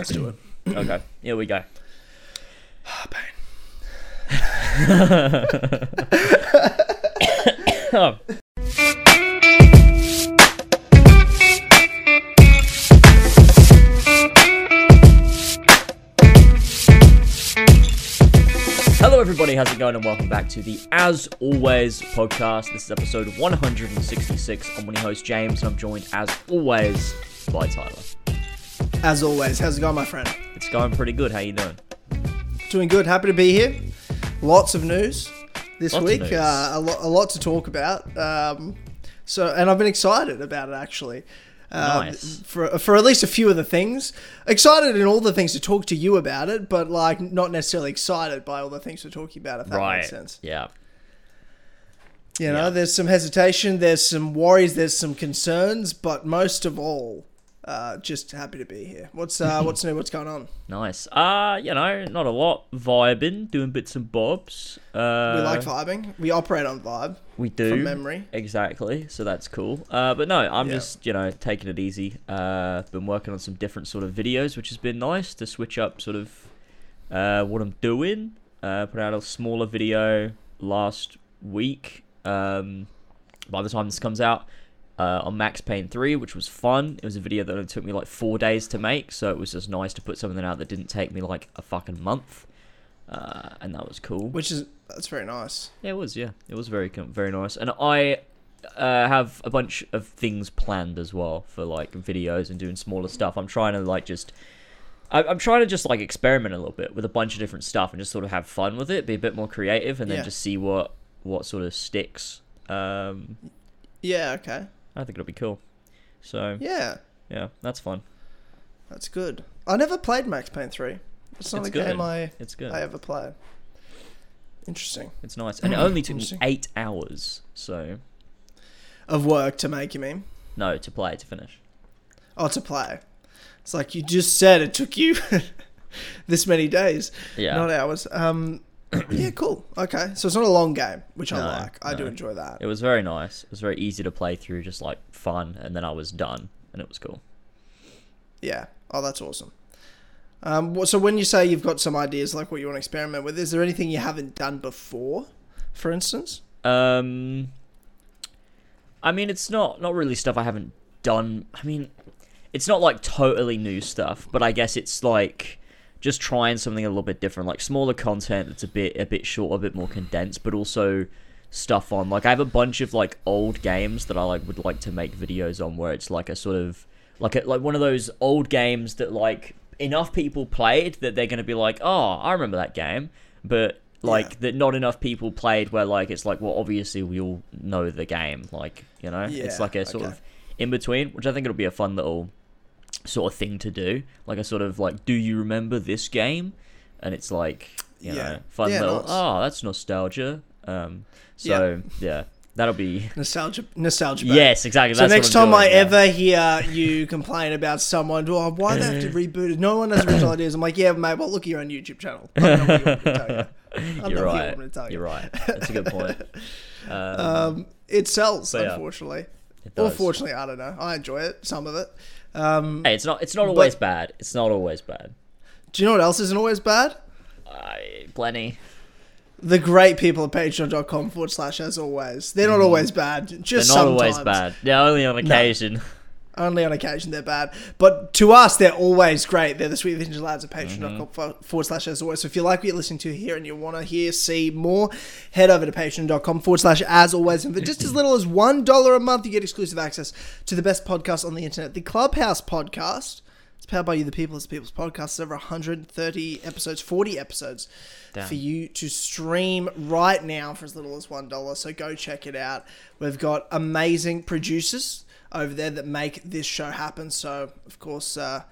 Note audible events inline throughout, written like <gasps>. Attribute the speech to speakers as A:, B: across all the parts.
A: Let's do it.
B: Okay, here we go.
A: Ah, pain.
B: Oh. <laughs> Hello, everybody. How's it going? And welcome back to the As Always podcast. This is episode 166. I'm your hosts, James, and I'm joined, as always, by Tyler.
A: As always, how's it going, my friend?
B: It's going pretty good. How you doing?
A: Doing good. Happy to be here. Lots of news this
B: Lots
A: week.
B: news.
A: Uh, a, lo- a lot to talk about. Um, so, and I've been excited about it actually. Um,
B: Nice.
A: For for at least a few of the things. Excited in all the things to talk to you about it, but like not necessarily excited by all the things we're talking about. If that
B: right.
A: makes sense.
B: Yeah.
A: You know,
B: Yeah.
A: there's some hesitation, there's some worries, there's some concerns, but most of all, uh, just happy to be here. What's uh, <laughs> what's new? What's going on?
B: Nice. Uh, you know, not a lot. Vibing, doing bits and bobs. Uh,
A: We like vibing. We operate on vibe
B: We do.
A: from memory.
B: Exactly. So that's cool. Uh, but no, I'm
A: Yeah.
B: just you know taking it easy. Uh, been working on some different sort of videos, which has been nice to switch up sort of uh, what I'm doing. Uh, put out a smaller video last week. Um, by the time this comes out, uh, on Max Payne 3, which was fun. It was a video that only took me like four days to make, so it was just nice to put something out that didn't take me like a fucking month. Uh, and that was cool.
A: Which is that's very nice.
B: Yeah, it was. Yeah, it was very very nice. And I uh, have a bunch of things planned as well for like videos and doing smaller stuff. I'm trying to like just. I- I'm trying to just like experiment a little bit with a bunch of different stuff and just sort of have fun with it, be a bit more creative, and then
A: Yeah.
B: just see what what sort of sticks. Um,
A: Yeah. Okay.
B: I think it'll be cool. So yeah,
A: Yeah,
B: that's fun.
A: that's good. I never played Max Payne three. It's not
B: It's
A: a
B: good.
A: game I
B: It's good.
A: I ever played. Interesting.
B: It's nice, and it only took me eight hours. So
A: Of work to make you mean?
B: no, to play to finish.
A: Oh, to play. It's like you just said it took you <laughs> this many days,
B: Yeah.
A: not hours. Um, <clears throat> yeah, cool. Okay, so it's not a long game, which I like. I do
B: no.
A: enjoy that.
B: It was very nice. It was very easy to play through, just like fun, and then I was done, and it was cool.
A: Yeah. Oh, that's awesome. Um, so when you say you've got some ideas like what you want to experiment with, is there anything you haven't done before, for instance?
B: Um, I mean, it's not not really stuff I haven't done. I mean, it's not like totally new stuff, but I guess it's like just trying something a little bit different, like smaller content that's a bit a bit short, a bit more condensed, but also stuff on. Like I have a bunch of like old games that I like would like to make videos on, where it's like a sort of like a, like one of those old games that like enough people played that they're gonna be like, oh, I remember that game, but like
A: Yeah.
B: that not enough people played where like it's like well obviously we all know the game like you know it's like a sort
A: okay.
B: of in between which i think it'll be a fun little sort of thing to do like a sort of like do you remember this game and it's like you
A: Yeah.
B: know fun
A: Yeah,
B: little
A: nice.
B: oh that's nostalgia um so yeah, that'll be <laughs>
A: Nostalgia, nostalgia.
B: yes exactly
A: So
B: that's
A: next time
B: doing,
A: I
B: yeah.
A: ever hear you <laughs> complain about someone, oh, why they have to reboot it? No one has original ideas. I'm like, yeah, mate. Well, look at your own YouTube channel. I don't know what you want me to tell you. <laughs> I don't know
B: you're right
A: want me tell you.
B: you're right that's a good point um,
A: Um, it sells,
B: yeah.
A: unfortunately.
B: it
A: Or fortunately, I don't know. I enjoy it. Some of it. Um,
B: hey it's not it's not always bad it's not always bad
A: do you know what else isn't always bad?
B: I plenty
A: The great people at patreon.com forward slash as always. They're not always bad.
B: Mm-hmm. they're
A: Just
B: not
A: sometimes.
B: always bad yeah only on occasion <laughs>
A: Only on occasion they're bad. But to us, they're always great. They're the Sweet Vintage Lads at patreon.com
B: Mm-hmm.
A: forward slash as always. So if you like what you're listening to here and you want to hear, see more, head over to patreon.com forward slash as always. And for just as little as $1 a month, you get exclusive access to the best podcast on the internet, the Clubhouse Podcast. It's powered by you, the people. It's the People's Podcast. It's over 130 episodes, 40 episodes
B: Damn.
A: for you to stream right now for as little as $1. So go check it out. We've got amazing producers over there that make this show happen. So, of course, uh,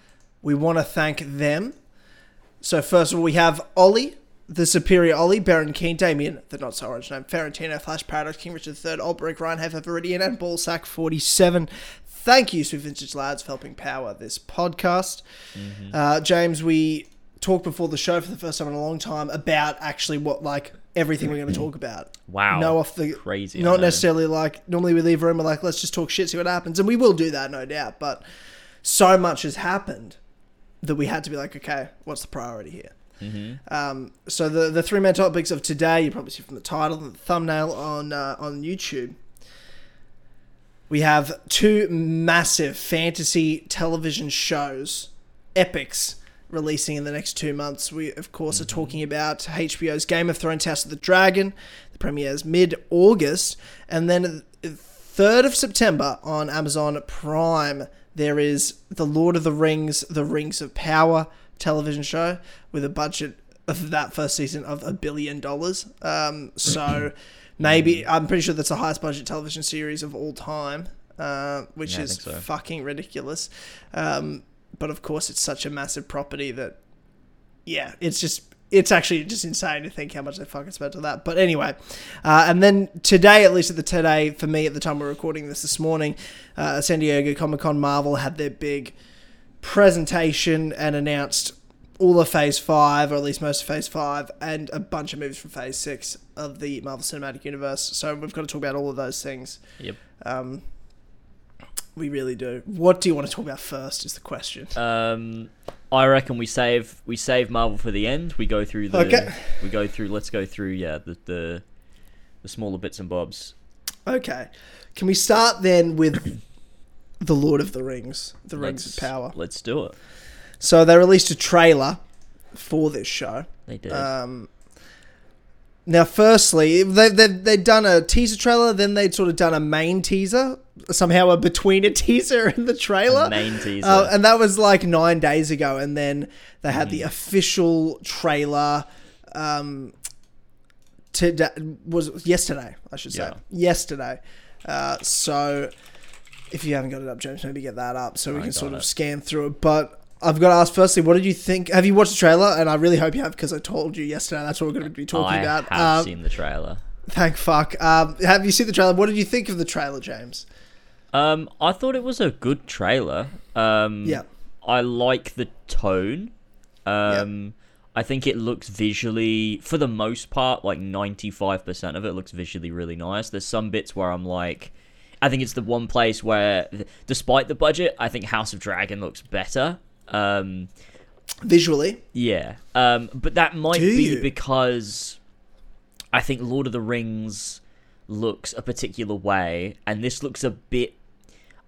A: we want to thank them. So, first of all, we have Ollie, the superior Ollie, Baron Keen, Damien, the not so orange name, Ferentino, Flash Paradox, King Richard III, Olbrick, Ryan Heifer, Viridian, and Ballsack 47. Thank you, Sweet Vintage Lads, for helping power this podcast. Uh, James, we talked before the show for the first time in a long time about actually what, like, everything we're going to talk about.
B: Wow.
A: No off the
B: Crazy,
A: Not necessarily like normally we leave a room and like let's just talk shit, see what happens, and we will do that, no doubt. But so much has happened that we had to be like, okay, what's the priority here?
B: hmm
A: Um, so the the three main topics of today, you probably see from the title and the thumbnail on uh, on YouTube. We have two massive fantasy television shows, epics, releasing in the next two months. We of course are talking about HBO's Game of Thrones: House of the Dragon. The premiere is mid August, and then third of September on Amazon Prime. There is the Lord of the Rings: The Rings of Power television show with a budget of that first season of a billion dollars. Um, so maybe I'm pretty sure that's the highest budget television series of all time, uh, which
B: Yeah,
A: is
B: so.
A: fucking ridiculous. Um, but of course, it's such a massive property that, yeah, it's just. It's actually just insane to think how much they fucking spent on that. But anyway, uh, and then today, at least at the today, for me at the time we're recording this this morning, uh, San Diego Comic Con Marvel had their big presentation and announced all of Phase 5, or at least most of Phase 5, and a bunch of movies from Phase 6 of the Marvel Cinematic Universe. So we've got to talk about all of those things.
B: Yep.
A: Um, we really do. What do you want to talk about first, is the question.
B: Um, I reckon we save we save Marvel for the end. We go through the
A: Okay.
B: we go through. Let's go through yeah the the, the smaller bits and bobs.
A: Okay. Can we start then with The Lord of the Rings, The Rings of
B: Let's-
A: Power?
B: Let's do it.
A: So they released a trailer for this show.
B: They did.
A: Um, now, firstly, they, they, they'd done a teaser trailer, then they'd sort of done a main teaser, somehow a between a teaser and the trailer.
B: The main teaser.
A: Uh, and that was like nine days ago. And then they had
B: Mm.
A: the official trailer. Um, to, was yesterday, I should say.
B: Yeah.
A: Yesterday. Uh, so if you haven't got it up, James, maybe get that up so we
B: I
A: can sort of scan through it. But I've got to ask firstly, what did you think? Have you watched the trailer? And I really hope you have because I told you yesterday that's what we're going to be talking
B: I
A: about.
B: I have
A: Um,
B: seen the trailer.
A: Thank fuck. Um, have you seen the trailer? What did you think of the trailer, James?
B: Um, I thought it was a good trailer. Um,
A: Yeah.
B: I like the tone. Um, I think it looks visually, for the most part, like ninety-five percent of it looks visually really nice. There's some bits where I'm like, I think it's the one place where, despite the budget, I think House of Dragon looks better. Um,
A: Visually,
B: yeah. Um, but that might
A: Do
B: be
A: you?
B: because I think Lord of the Rings looks a particular way, and this looks a bit.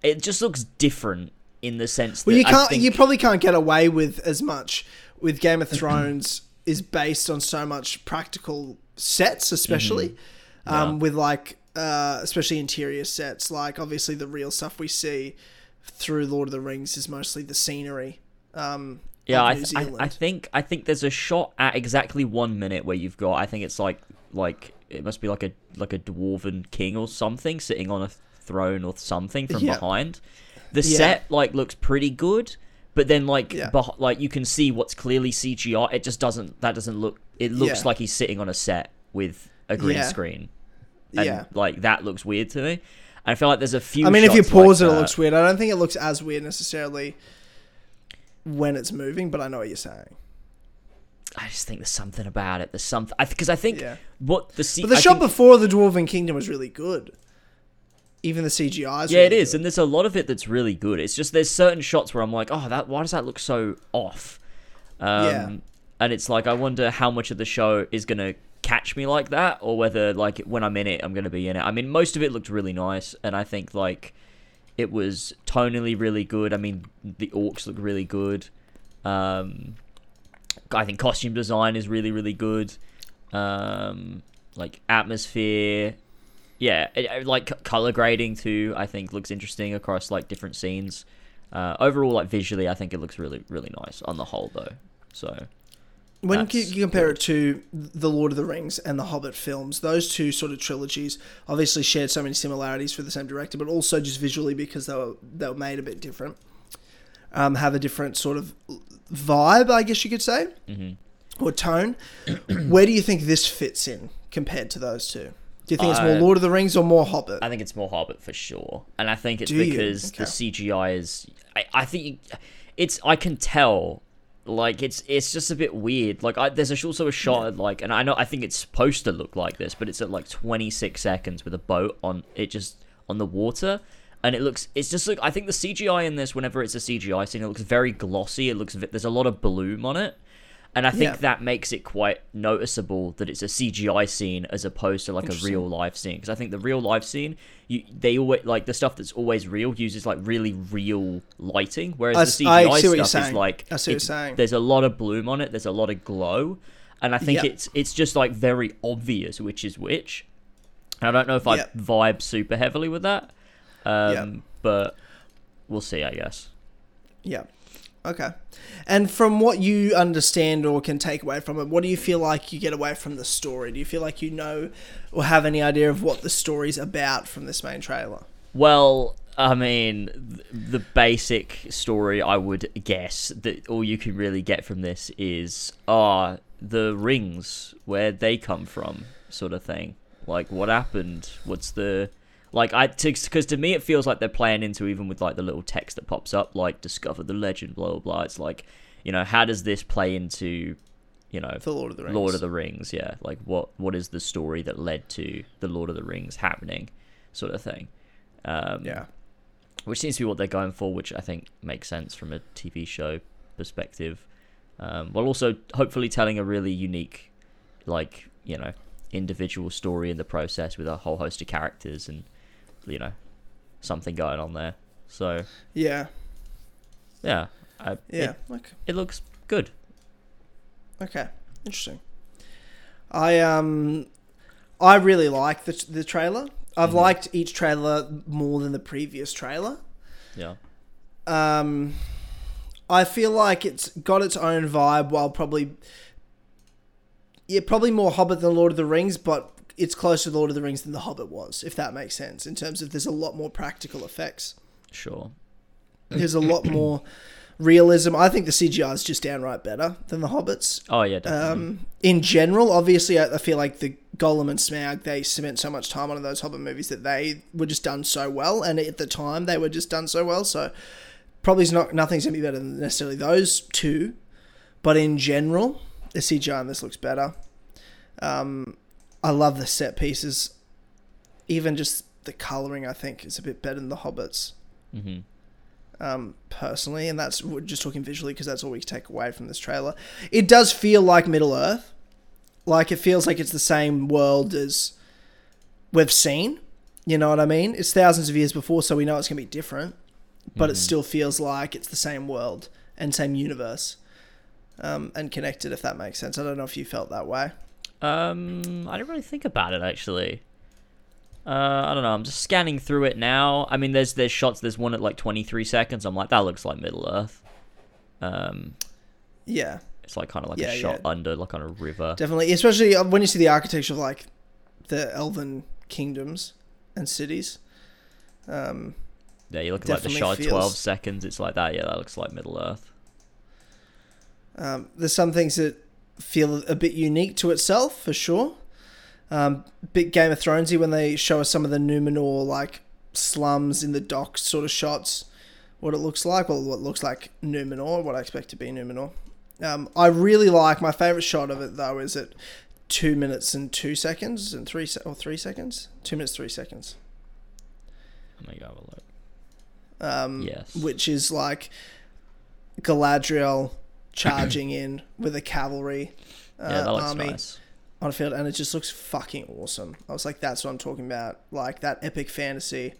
B: It just looks different in the sense that
A: well, you can't.
B: think,
A: You probably can't get away with as much with Game of Thrones. is based on so much practical sets, especially
B: Mm-hmm.
A: um,
B: Yeah.
A: with like, uh, especially interior sets. Like, obviously, the real stuff we see through Lord of the Rings is mostly the scenery. Um,
B: yeah, I, th- I, I think I think there's a shot at exactly one minute where you've got. I think it's like like it must be like a like a dwarven king or something sitting on a throne or something from
A: Yeah.
B: behind. The
A: Yeah.
B: set like looks pretty good, but then like
A: Yeah.
B: beh- like you can see what's clearly CGI. It just doesn't. That doesn't look. It looks like he's sitting on a set with a green screen. And,
A: yeah.
B: like that looks weird to me. I feel like there's a few.
A: I mean, if you
B: shots like
A: pause it, it looks weird. I don't think it looks as weird necessarily when it's moving, but I know what you're saying.
B: I just think there's something about it. There's something because I, think
A: Yeah.
B: what the C-
A: But the
B: I
A: shot
B: think-
A: before the Dwarven Kingdom was really good. Even the CGI is
B: Yeah,
A: really
B: it is,
A: good.
B: and there's a lot of it that's really good. It's just there's certain shots where I'm like, oh, that why does that look so off? Um,
A: Yeah.
B: And it's like I wonder how much of the show is gonna catch me like that, or whether like when I'm in it, I'm gonna be in it. I mean, most of it looked really nice, and I think like it was tonally really good. I mean, the orcs look really good. Um, I think costume design is really really good. Um, like atmosphere, yeah, it, like color grading too. I think looks interesting across like different scenes. Uh, overall, like visually, I think it looks really really nice on the whole though. So
A: When you, you compare it to the Lord of the Rings and the Hobbit films, those two sort of trilogies obviously shared so many similarities for the same director, but also just visually because they were they were made a bit different. Um, have a different sort of vibe, I guess you could say,
B: mhm.
A: or tone. <coughs> Where do you think this fits in compared to those two? Do you think it's more
B: uh,
A: Lord of the Rings or more Hobbit?
B: I think it's more Hobbit for sure, and I think it's
A: Do you?
B: because the
A: Okay.
B: CGI is. I, I think it's. I can tell. Like it's it's just a bit weird. Like I, there's a, also a shot at like, and I know I think it's supposed to look like this, but it's at like 26 seconds with a boat on it just on the water, and it looks it's just like I think the CGI in this whenever it's a CGI scene it looks very glossy. It looks there's a lot of bloom on it. And I think
A: Yeah.
B: that makes it quite noticeable that it's a CGI scene as opposed to like a real life scene. Because I think the real life scene, you they always like the stuff that's always real uses like really real lighting, whereas
A: I
B: the CGI stuff is like
A: I see what you're saying.
B: There's a lot of bloom on it. There's a lot of glow, and I think
A: Yep.
B: it's it's just like very obvious which is which. And I don't know if I
A: Yep.
B: vibe super heavily with that, um,
A: Yep.
B: but we'll see. I guess.
A: Yeah. Okay. And from what you understand or can take away from it, what do you feel like you get away from the story? Do you feel like you know or have any idea of what the story's about from this main trailer?
B: Well, I mean, the basic story I would guess that all you can really get from this is ah the rings where they come from, sort of thing. Like what happened? What's the like I because to me it feels like they're playing into even with like the little text that pops up like discover the legend blah blah blah. It's like you know how does this play into you know
A: For Lord of the Rings.
B: Lord of the Rings, yeah. Like what what is the story that led to the Lord of the Rings happening, sort of thing. Um,
A: Yeah.
B: which seems to be what they're going for, which I think makes sense from a TV show perspective. Um, while also hopefully telling a really unique, like you know, individual story in the process with a whole host of characters and you know, something going on there. So
A: Yeah.
B: yeah, I,
A: Yeah.
B: it,
A: okay.
B: it looks good.
A: Okay. Interesting. I um I really like the the trailer. I've
B: Mhm.
A: liked each trailer more than the previous trailer.
B: Yeah,
A: Um, I feel like it's got its own vibe while probably, yeah, probably more Hobbit than Lord of the Rings, but it's closer to Lord of the Rings than the Hobbit was, if that makes sense. In terms of there's a lot more practical effects,
B: sure.
A: there's a lot more realism. I think the CGI is just downright better than the Hobbits.
B: Oh yeah, definitely.
A: Um, in general, obviously, I, I feel like the Gollum and Smaug they spent so much time on those Hobbit movies that they were just done so well, and at the time they were just done so well. So probably not nothing's gonna be better than necessarily those two, but in general, the CGI on this looks better. Um, I love the set pieces, even just the coloring. I think is a bit better than the Hobbits
B: hmm
A: um, personally, and that's we're just talking visually because that's all we can take away from this trailer. It does feel like Middle Earth, like it feels like it's the same world as we've seen. You know what I mean? It's thousands of years before, so we know it's gonna be different, but it
B: Mhm.
A: still feels like it's the same world and same universe, um, and connected. If that makes sense, I don't know if you felt that way.
B: Um, I didn't really think about it actually. Uh, I don't know. I'm just scanning through it now. I mean, there's there's shots. There's one at like 23 seconds. I'm like, that looks like Middle Earth. Um,
A: Yeah,
B: it's like kind of like
A: Yeah,
B: a shot
A: yeah.
B: under, like on a river.
A: definitely, especially uh, when you see the architecture of like the Elven kingdoms and cities. Um,
B: Yeah, you look at like the shot
A: feels-
B: 12 seconds. It's like that. Yeah, that looks like Middle Earth.
A: Um, there's some things that feel a bit unique to itself, for sure. Um, bit Game of Thronesy when they show us some of the Numenor like slums in the docks sort of shots, what it looks like, well, what looks like Numenor, what I expect to be Numenor. Um, I really like my favorite shot of it though is at two minutes and two seconds and three se- or three seconds, two minutes three seconds.
B: Let me go have a look.
A: Um,
B: Yes.
A: which is like Galadriel charging in with a cavalry uh,
B: yeah, that looks
A: army
B: nice.
A: on a field, and it just looks fucking awesome. I was like, that's what I'm talking about, like that epic fantasy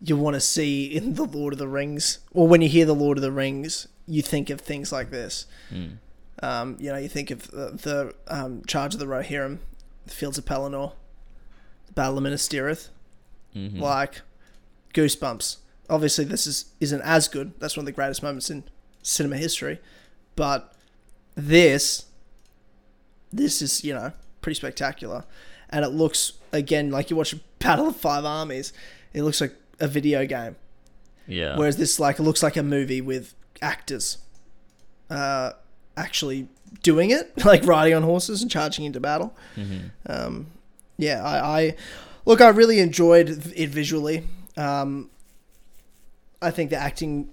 A: you want to see in the Lord of the Rings, or when you hear the Lord of the Rings, you think of things like this.
B: Mm.
A: Um, you know, you think of the, the um, Charge of the Rohirrim, the Fields of Pelennor, the Battle of Minas Tirith,
B: hmm
A: like goosebumps. Obviously, this is isn't as good. That's one of the greatest moments in cinema history, but this, this is you know pretty spectacular, and it looks again like you watch Battle of Five Armies. It looks like a video game,
B: yeah.
A: whereas this like it looks like a movie with actors, uh, actually doing it, <laughs> like riding on horses and charging into battle.
B: hmm
A: Um, yeah, I, I look. I really enjoyed it visually. Um, I think the acting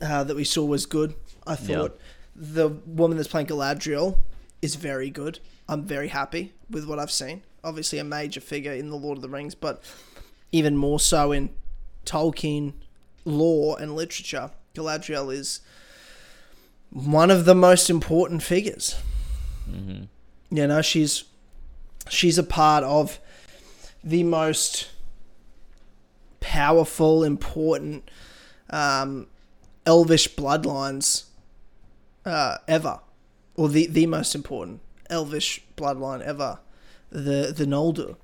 A: uh, that we saw was good. I thought the woman that's playing Galadriel is very good. I'm very happy with what I've seen. Obviously, a major figure in the Lord of the Rings, but even more so in Tolkien lore and literature, Galadriel is one of the most important figures.
B: hmm
A: You know, she's she's a part of the most powerful, important um, elvish bloodlines uh, ever, or the the most important elvish bloodline ever, the the Noldor.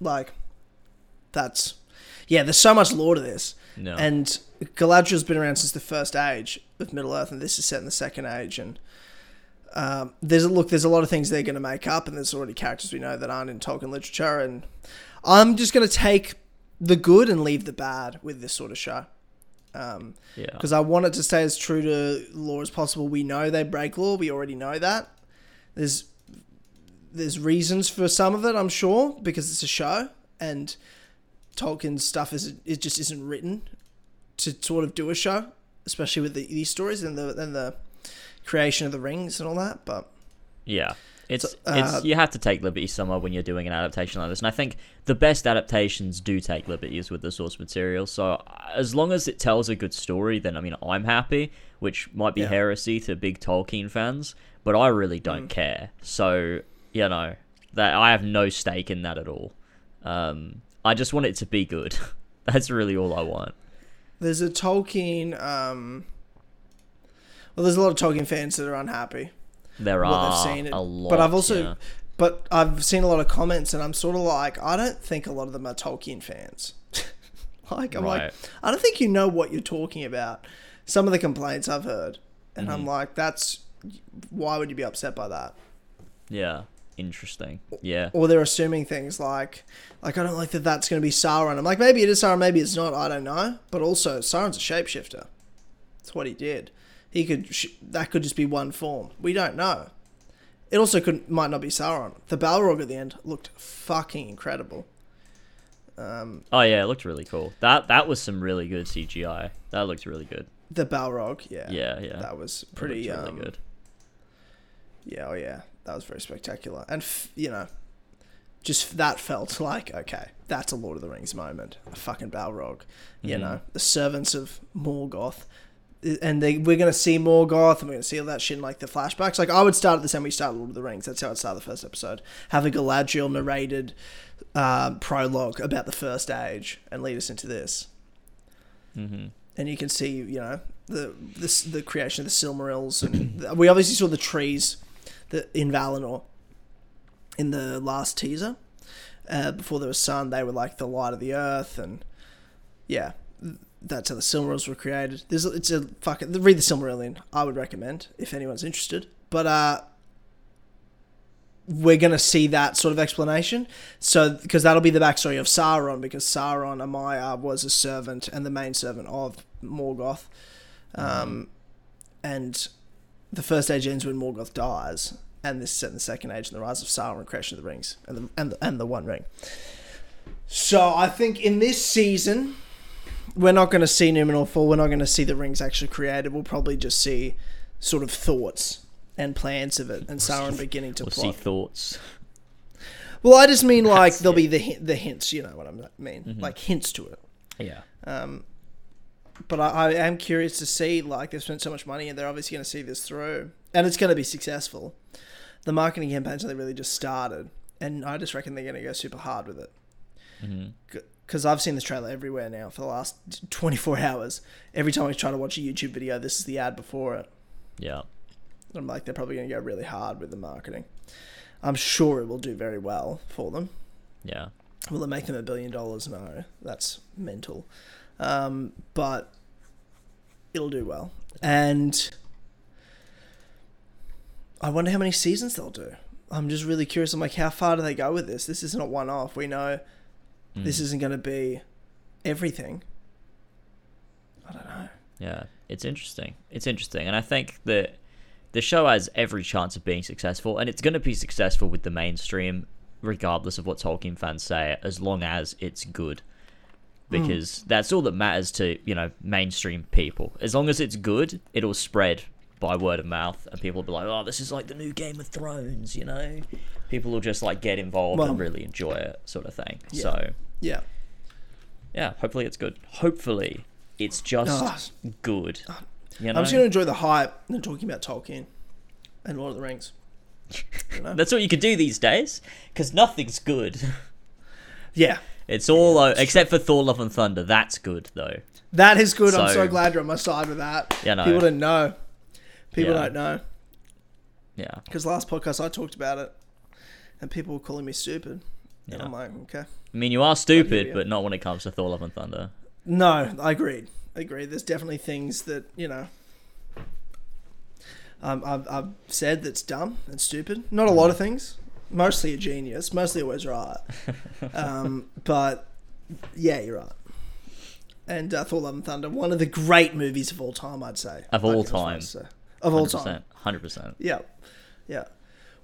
A: Like, that's yeah. There's so much lore to this.
B: No.
A: And Galadriel's been around since the first age of Middle Earth, and this is set in the second age. And um, there's a look, there's a lot of things they're going to make up, and there's already characters we know that aren't in Tolkien literature. And I'm just going to take the good and leave the bad with this sort of show. Um,
B: yeah.
A: because I want it to stay as true to lore as possible. We know they break lore. We already know that. There's there's reasons for some of it, I'm sure, because it's a show and Tolkien's stuff is it just isn't written to sort of do a show, especially with the, these stories and the and the creation of the rings and all that. But
B: Yeah. It's
A: So, uh,
B: it's you have to take liberties somewhere when you're doing an adaptation like this, and I think the best adaptations do take liberties with the source material. So uh, as long as it tells a good story, then I mean I'm happy, which might be
A: Yeah.
B: heresy to big Tolkien fans, but I really don't
A: Mm.
B: care. So you know that I have no stake in that at all. Um, I just want it to be good. <laughs> That's really all I want.
A: there's a Tolkien. Um, well, there's a lot of Tolkien fans that are unhappy.
B: There
A: what
B: are
A: they've seen.
B: a lot,
A: but I've also,
B: yeah.
A: but I've seen a lot of comments, and I'm sort of like, I don't think a lot of them are Tolkien fans. <laughs> like, I'm like, I don't think you know what you're talking about. Some of the complaints I've heard, and I'm
B: Mhm.
A: like, that's why would you be upset by that?
B: yeah, interesting. Yeah,
A: Or they're assuming things like, like I don't like that that's going to be Sauron. I'm like, maybe it is Sauron, maybe it's not. I don't know. But also, Sauron's a shapeshifter. That's what he did. He could sh- that could just be one form. We don't know. It also could might not be Sauron. The Balrog at the end looked fucking incredible. Um,
B: Oh yeah, it looked really cool. That that was some really good CGI. That looked really good.
A: the Balrog, yeah,
B: Yeah, yeah.
A: that was pretty
B: really
A: um,
B: good.
A: Yeah, oh yeah, that was very spectacular, and f- you know, just that felt <laughs> like okay, that's a Lord of the Rings moment. A fucking Balrog, you
B: Mhm.
A: know, the servants of Morgoth, and they we're gonna see Morgoth, and we're gonna see all that shit in like the flashbacks. Like I would start at the same way you start Lord of the Rings. That's how I'd start the first episode. Have a Galadriel narrated um, prologue about the first age and lead us into this
B: hmm
A: and you can see you know the this the creation of the Silmarils, and we obviously saw the trees that in Valinor in the last teaser. Uh, before there was sun, they were like the light of the earth, and yeah, that's how the Silmarils were created. There's it's a fucking read the Silmarillion. I would recommend if anyone's interested, but uh. We're gonna see that sort of explanation, so because that'll be the backstory of Sauron, because Sauron a Maia was a servant and the main servant of Morgoth, um, and the first age ends when Morgoth dies, and this is set in the second age, and the rise of Sauron, and creation of the rings, and the and the, and the One Ring. So I think in this season, we're not going to see Numenor fall. We're not going to see the rings actually created. We'll probably just see sort of thoughts and plans of it, and Sauron beginning to
B: We'll see
A: plot.
B: thoughts.
A: Well, I just mean like
B: That's
A: there'll
B: it.
A: be the the hints. You know what I mean?
B: Mhm.
A: Like hints to it.
B: Yeah.
A: Um, but I, I am curious to see, like, they've spent so much money and they're obviously going to see this through. And it's going to be successful. The marketing campaigns they really just started. And I just reckon they're going to go super hard with it.
B: hmm
A: Because I've seen this trailer everywhere now for the last 24 hours. Every time I try to watch a YouTube video, this is the ad before it.
B: Yeah.
A: I'm like, they're probably going to go really hard with the marketing. I'm sure it will do very well for them.
B: Yeah.
A: Will it make them a billion dollars? No, that's mental. Um, but it'll do well. And I wonder how many seasons they'll do. I'm just really curious. I'm like, how far do they go with this? This is not one off. We know this
B: Mm.
A: isn't going to be everything. I don't know.
B: Yeah, it's interesting. It's interesting, and I think that the show has every chance of being successful, and it's going to be successful with the mainstream, regardless of what Tolkien fans say, as long as it's good. Because that's all that matters to you know mainstream people. As long as it's good, it'll spread by word of mouth, and people will be like, "Oh, this is like the new Game of Thrones," you know. People will just like get involved
A: Well-
B: and really enjoy it, sort of thing.
A: Yeah.
B: So
A: Yeah.
B: yeah, hopefully it's good. Hopefully it's just
A: Oh,
B: good. You know?
A: I'm just gonna enjoy the hype and talking about Tolkien and Lord of the Rings. You know? <laughs>
B: That's what you can do these days, because nothing's good. <laughs>
A: yeah,
B: It's all uh, except for Thor: Love and Thunder. That's good though.
A: that is good. I'm
B: So-
A: so glad you're on my side with that.
B: Yeah, no.
A: People don't know. People
B: Yeah.
A: don't know
B: Yeah,
A: because last podcast I talked about it, and people were calling me stupid.
B: Yeah.
A: I'm like, okay.
B: I mean you are stupid, but not when it comes to Thor: Love and Thunder.
A: No, I agreed. I agreed. There's definitely things that you know. Um, I've, I've said that's dumb and stupid. Not a lot of things. Mostly a genius. Mostly always right. <laughs> Um, but yeah, you're right. And uh, Thor: Love and Thunder, one of the great movies of all time, I'd say.
B: Of all
A: go as far
B: time.
A: say. Of all time.
B: hundred percent.
A: Yeah, yeah.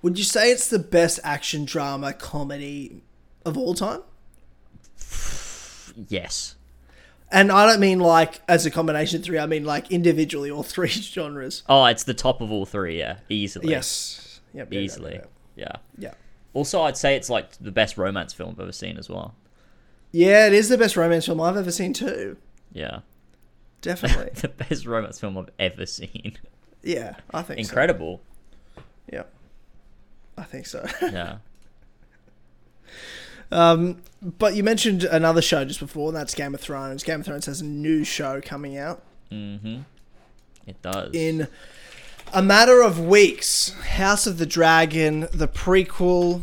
A: Would you say it's the best action drama comedy of all time?
B: Yes.
A: And I don't mean like as a combination three. I mean like individually, all <laughs> three genres.
B: Oh, it's the top of all three. Yeah, easily.
A: Yes. Yep, yeah,
B: easily.
A: Yeah.
B: Yeah.
A: Yeah.
B: Also, I'd say it's like the best romance film I've ever seen as well.
A: Yeah, it is the best romance film I've ever seen too.
B: Yeah,
A: Definitely. <laughs>
B: the best romance film I've ever seen.
A: yeah, I think
B: Incredible.
A: so. Yeah. I think so. <laughs>
B: Yeah.
A: Um, but you mentioned another show just before, and that's Game of Thrones. Game of Thrones has a new show coming out
B: Mm-hmm. It does.
A: in a matter of weeks. House of the Dragon, the prequel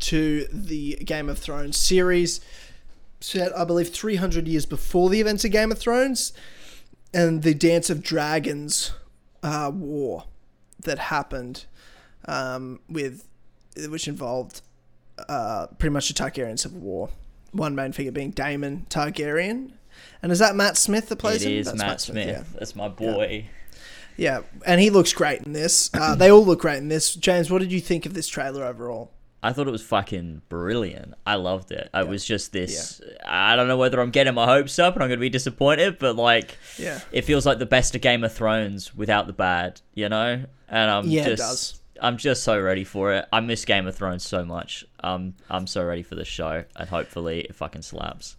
A: to the Game of Thrones series, set I believe 300 years before the events of Game of Thrones, and the Dance of Dragons uh, war that happened um, with which involved uh, pretty much the Targaryen civil war. One main figure being Daemon Targaryen. And is that Matt Smith that plays
B: it
A: him?
B: is
A: That's
B: Matt, Smith.
A: yeah.
B: That's my boy.
A: Yeah, and he looks great in this. Uh, they all look great in this. James, what did you think of this trailer overall?
B: I thought it was fucking brilliant. I loved it. It was just this. I don't know whether I'm getting my hopes up and I'm going to be disappointed, but like,
A: Yeah.
B: it feels like the best of Game of Thrones without the bad, you know? And I'm
A: Yeah, it
B: just. I'm just so ready for it. I miss Game of Thrones so much. Um, I'm so ready for this show, and hopefully it fucking slaps.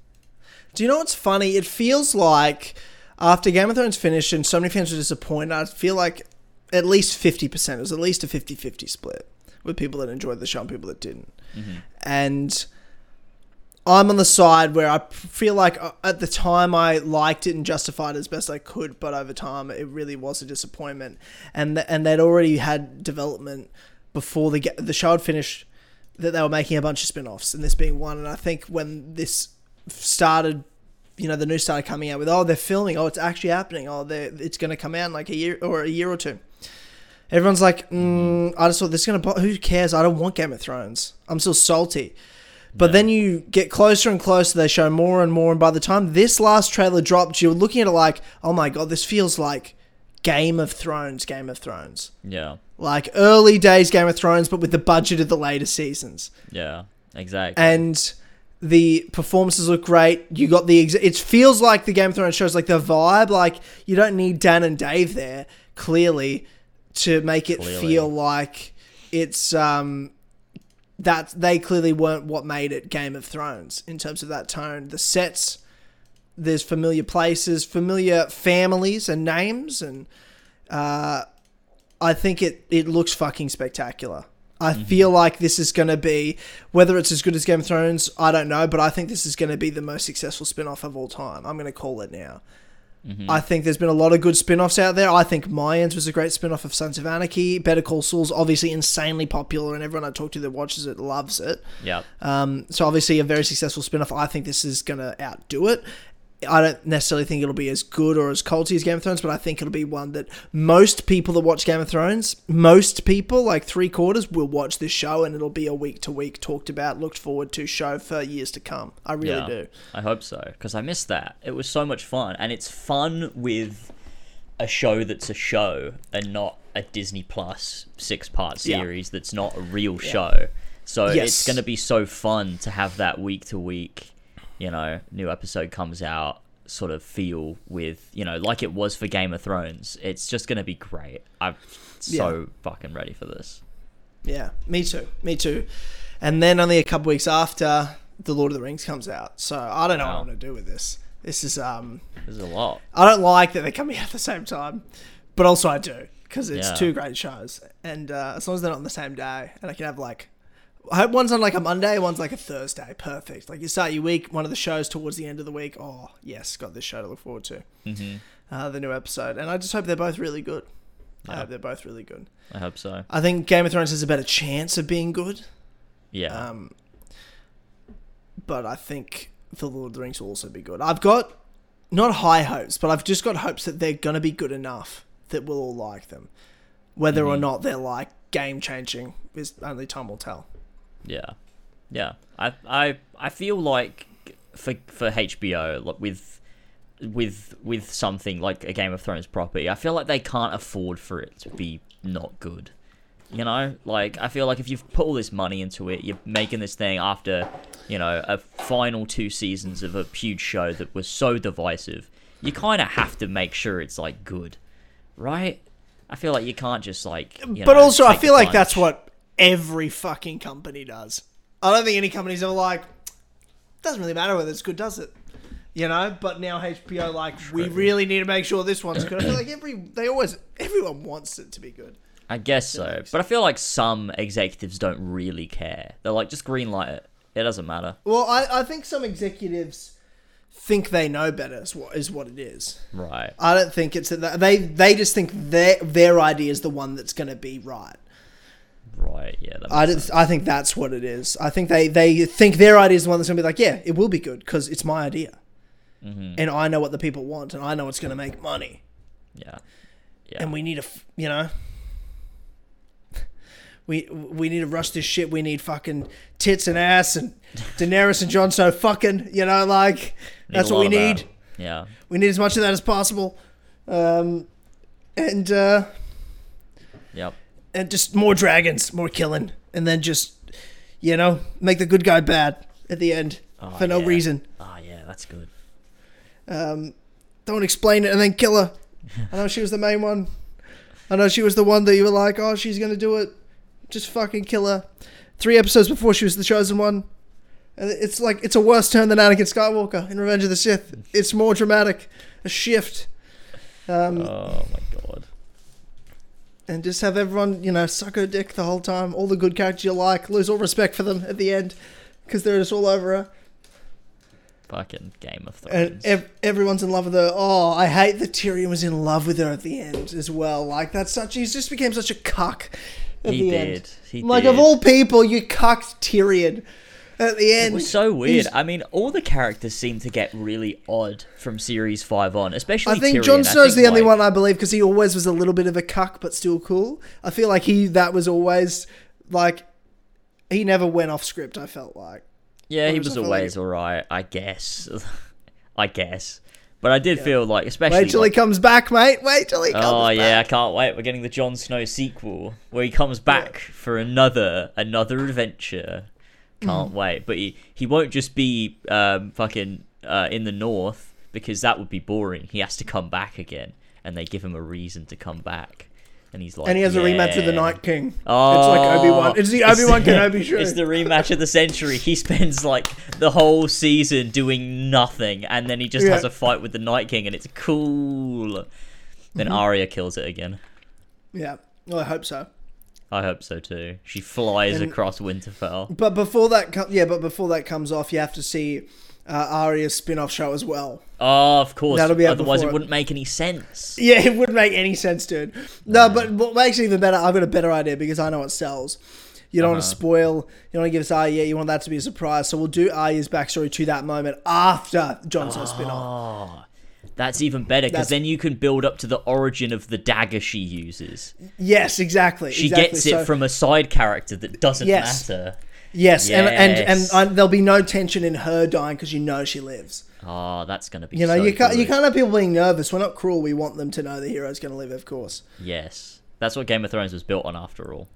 A: Do you know what's funny? It feels like after Game of Thrones finished and so many fans were disappointed, I feel like at least 50%, it was at least a 50 50 split with people that enjoyed the show and people that didn't. And I'm on the side where I feel like uh, at the time I liked it and justified it as best I could, but over time it really was a disappointment. And th- and they'd already had development before the ge- the show had finished that they were making a bunch of spin-offs and this being one. And I think when this started, you know, the news started coming out with, oh, they're filming, oh, it's actually happening, oh, it's going to come out in like a year or a year or two. Everyone's like, mm, I just thought this is going to, who cares? I don't want Game of Thrones. I'm still salty. But then you get closer and closer, they show more and more. And by the time this last trailer dropped, you're looking at it like, oh my God, this feels like Game of Thrones, Game of Thrones.
B: Yeah,
A: Like early days Game of Thrones, but with the budget of the later seasons
B: yeah, exactly.
A: and the performances look great. You got the ex- it feels like the Game of Thrones shows like the vibe. Like you don't need Dan and Dave there clearly to make it
B: Clearly.
A: feel like it's um that they clearly weren't what made it Game of Thrones in terms of that tone. The sets, there's familiar places, familiar families and names, and uh, I think it it looks fucking spectacular. I feel like this is going to be whether it's as good as Game of Thrones, I don't know, but I think this is going to be the most successful spin-off of all time. I'm going to call it now. I think there's been a lot of good spin-offs out there. I think Mayans was a great spin-off of Sons of Anarchy. Better Call Saul's obviously insanely popular and everyone I talk to that watches it loves it.
B: yep.
A: Um, so obviously a very successful spin-off. I think this is going to outdo it. I don't necessarily think it'll be as good or as culty as Game of Thrones, but I think it'll be one that most people that watch Game of Thrones, most people, like three quarters, will watch this show and it'll be a week to week talked about, looked forward to show for years to come. I really
B: yeah,
A: do.
B: I hope so because I missed that. It was so much fun, and it's fun with a show that's a show and not a Disney Plus six part
A: Yeah.
B: series that's not a real show. So
A: Yes.
B: it's going to be so fun to have that week to week, you know, new episode comes out sort of feel with, you know, like it was for Game of Thrones. It's just going to be great. I'm so fucking ready for this.
A: Yeah, me too. Me too. And then only a couple weeks after the Lord of the Rings comes out. So I don't know what I'm gonna do with this. This is um,
B: There's a lot.
A: I don't like that they're coming out at the same time, but also I do because it's
B: Yeah.
A: two great shows, and uh, as long as they're not on the same day, and I can have like. I hope one's on like a Monday, one's like a Thursday. Perfect. Like you start your week, one of the shows towards the end of the week. Oh yes, got this show to look forward to.
B: hmm
A: Uh, the new episode, and I just hope they're both really good. I hope they're both really good.
B: I hope so.
A: I think Game of Thrones has a better chance of being good.
B: Yeah.
A: Um, but I think The Lord of the Rings will also be good. I've got not high hopes, but I've just got hopes that they're going to be good enough that we'll all like them. Whether or
B: Mhm.
A: not they're like game changing is only time will tell.
B: Yeah, yeah. I I I feel like for for HBO like with with with something like a Game of Thrones property, I feel like they can't afford for it to be not good. You know, like I feel like if you've put all this money into it, you're making this thing after you know a final two seasons of a huge show that was so divisive. You kind of have to make sure it's like good, right? I feel like you can't just like. You
A: but
B: know,
A: also, I feel like that's what every fucking company does. I don't think any companies are like, doesn't really matter whether it's good, does it? You know, but now HBO like we really need to make sure this one's good. I feel like every they always everyone wants it to be good.
B: I guess so, but I feel like some executives don't really care. They're like, just greenlight it. It doesn't matter.
A: Well, I, I think some executives think they know better is what is what it is.
B: Right.
A: I don't think it's that they they just think their their idea is the one that's going to be right.
B: Right. Yeah.
A: I think that's what it is. I think they they think their idea is the one that's going to be like, yeah, it will be good because it's my idea,
B: Mhm.
A: and I know what the people want, and I know it's going to make money,
B: Yeah. Yeah.
A: and we need to, you know. <laughs> We, we need to rush this shit. We need fucking tits and ass and <laughs> Daenerys and Jon Snow fucking. You know, like
B: Need
A: that's what we need.
B: that. Yeah.
A: We need as much of that as possible. Um, and uh,
B: Yep.
A: And just more dragons, more killing, and then just you know make the good guy bad at the end
B: Oh,
A: for no
B: yeah.
A: reason.
B: Ah, yeah. That's good.
A: Um, don't explain it and then kill her. I know she was the main one. I know she was the one that you were like, oh, she's gonna do it. Just fucking kill her. Three episodes before she was the chosen one. And it's like it's a worse turn than Anakin Skywalker in Revenge of the Sith. It's more dramatic, a shift. Um,
B: Oh my god.
A: And just have everyone, you know, suck her dick the whole time. All the good characters you like, lose all respect for them at the end because they're just all over her.
B: Fucking Game of
A: And
B: Thrones.
A: ev- everyone's in love with her. Oh, I hate that Tyrion was in love with her at the end as well. Like that's such. He's just became such a cuck at
B: he
A: the
B: did.
A: end.
B: He
A: like
B: did.
A: of all people, you cucked Tyrion at the end.
B: It was so weird. I mean, all the characters seem to get really odd from series five on, especially.
A: I think
B: Tyrion.
A: Jon Snow's the only one I believe because he always was a little bit of a cuck, but still cool. I feel like he that was always like he never went off script. I felt like.
B: Yeah, he was
A: feel like-
B: always alright, I guess. <laughs> I guess. But I did feel like, especially.
A: Wait till
B: like-
A: he comes back, mate. Wait till he oh, comes back.
B: Oh
A: back.
B: yeah, I can't wait. We're getting the Jon Snow sequel where he comes back for another another adventure. Can't wait. But he he won't just be um fucking uh, in the north because that would be boring. He has to come back again, and they give him a reason to come back. And he's like,
A: And he has a rematch with the Night King.
B: Oh,
A: it's like Obi Wan. It's the Obi Wan <laughs> Kenobi show.
B: It's the rematch of the century. He spends like the whole season doing nothing, and then he just
A: Yeah.
B: has a fight with the Night King, and it's cool. Then
A: Mm-hmm.
B: Arya kills it again.
A: yeah. Well, I hope so.
B: I hope so too. She flies
A: And-
B: across Winterfell.
A: But before that, com- yeah, but before that comes off, you have to see uh, Arya's spin-off show as well.
B: Oh, of course.
A: That'll be
B: Otherwise, it
A: it.
B: wouldn't make any sense.
A: Yeah, it wouldn't make any sense, dude. No, but what makes it even better, I've got a better idea because I know what sells. You don't want to
B: Uh-huh.
A: spoil. You don't want to give us Arya. You want that to be a surprise. So we'll do Arya's backstory to that moment after Jon Snow's spin-off.
B: That's even better because then you can build up to the origin of the dagger she uses.
A: Yes, exactly.
B: She
A: exactly.
B: gets it
A: So-
B: from a side character that doesn't
A: Yes.
B: matter.
A: Yes, and and and
B: Yes.
A: uh, there'll be no tension in her dying because you know she lives.
B: Oh, that's gonna be.
A: You know,
B: so
A: you can't you can't have people being nervous. We're not cruel. We want them to know the hero's going to live, of course.
B: Yes, that's what Game of Thrones was built on, after all.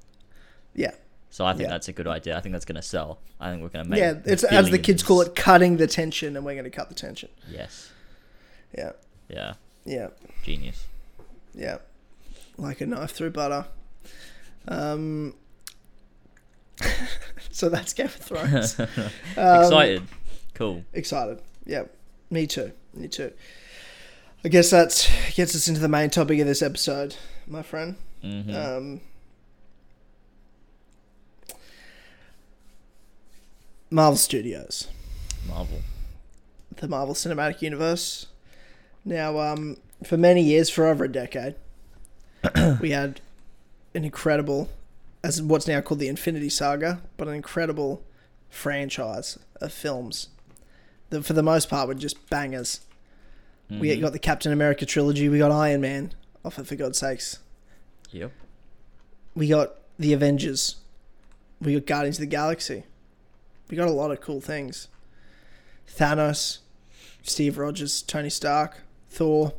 A: Yeah,
B: So I think
A: Yeah.
B: that's a good idea. I think that's gonna sell. I think we're gonna make.
A: yeah. It's as the kids call it, cutting the tension, and we're going to cut the tension.
B: Yes.
A: Yeah,
B: Yeah.
A: yeah,
B: Genius.
A: yeah. Like a knife through butter. Um, <laughs> so that's Game of Thrones. <laughs> Um,
B: Excited. Cool.
A: Excited. Yeah, me too. Me too. I guess that gets us into the main topic of this episode, my friend.
B: hmm
A: Um, Marvel Studios,
B: Marvel.
A: the Marvel Cinematic Universe. Now, um, for many years, for over a decade, <coughs> we had an incredible, as what's now called the Infinity Saga, but an incredible franchise of films that, for the most part, were just bangers. We
B: Mhm.
A: got the Captain America trilogy. We got Iron Man. Oh, for, for God's sakes.
B: Yep.
A: We got the Avengers. We got Guardians of the Galaxy. We got a lot of cool things. Thanos, Steve Rogers, Tony Stark, Thor.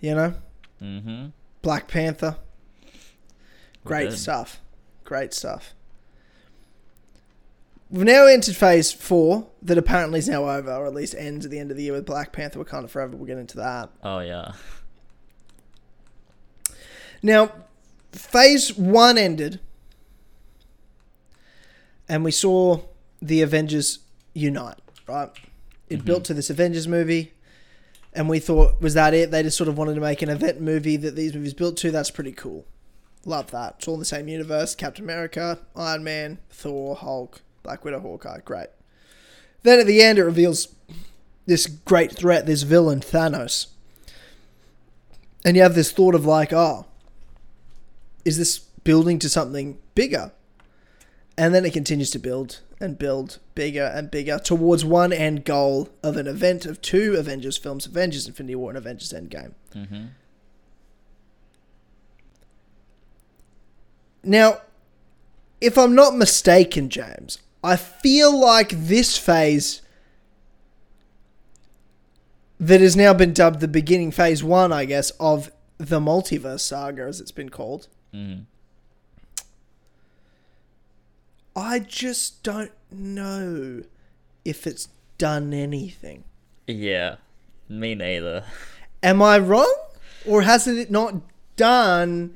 A: You know,
B: Mm-hmm.
A: Black Panther. Great stuff. Great stuff. We've now entered phase four, that apparently is now over, or at least ends at the end of the year with Black Panther Wakanda Forever. We'll get into that.
B: Oh yeah.
A: Now, phase one ended, and we saw the Avengers unite, right? It built to this Avengers movie, and we thought, was that it? They just sort of wanted to make an event movie that these movies built to. That's pretty cool. Love that. It's all in the same universe Captain America, Iron Man, Thor, Hulk, Black Widow, Hawkeye. Great. Then at the end, it reveals this great threat, this villain, Thanos. And you have this thought of like, oh, is this building to something bigger? And then it continues to build and build bigger and bigger towards one end goal of an event of two Avengers films Avengers Infinity War and Avengers Endgame.
B: Mm-hmm.
A: Now, if I'm not mistaken, James, I feel like this phase that has now been dubbed the beginning phase one, I guess, of the multiverse saga, as it's been called.
B: Mm-hmm.
A: I just don't know if it's done anything.
B: Yeah. Me neither.
A: Am I wrong? Or has it not done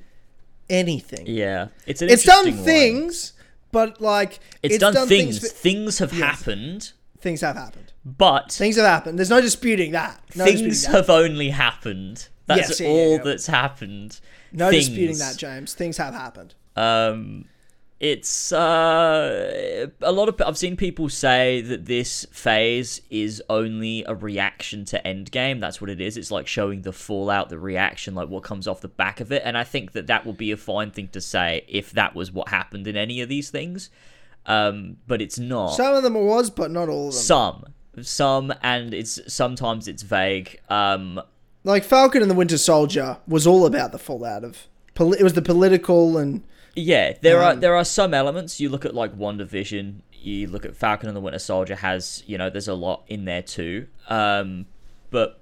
A: anything?
B: Yeah. It's an
A: it's done
B: one.
A: things, but like
B: It's, done, things.
A: for-
B: Things have
A: Yes.
B: happened,
A: things have happened.
B: but
A: Things have happened. There's no disputing that. No
B: things
A: disputing that.
B: have only happened. That's
A: Yes, yeah, yeah,
B: all
A: yeah.
B: that's happened.
A: No
B: things.
A: disputing that, James. Things have happened.
B: Um, it's uh, a lot of. I've seen people say that this phase is only a reaction to Endgame. That's what it is. It's like showing the fallout, the reaction, like what comes off the back of it. And I think that that would be a fine thing to say if that was what happened in any of these things. Um, but it's not.
A: Some of them it was, but not all of them.
B: some, some, and it's sometimes it's vague. Um,
A: like Falcon and the Winter Soldier was all about the fallout of. It was the political and
B: Yeah, there are
A: Um,
B: there are some elements. You look at like WandaVision. You look at Falcon and the Winter Soldier has you know there's a lot in there too. Um, but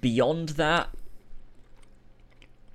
B: beyond that,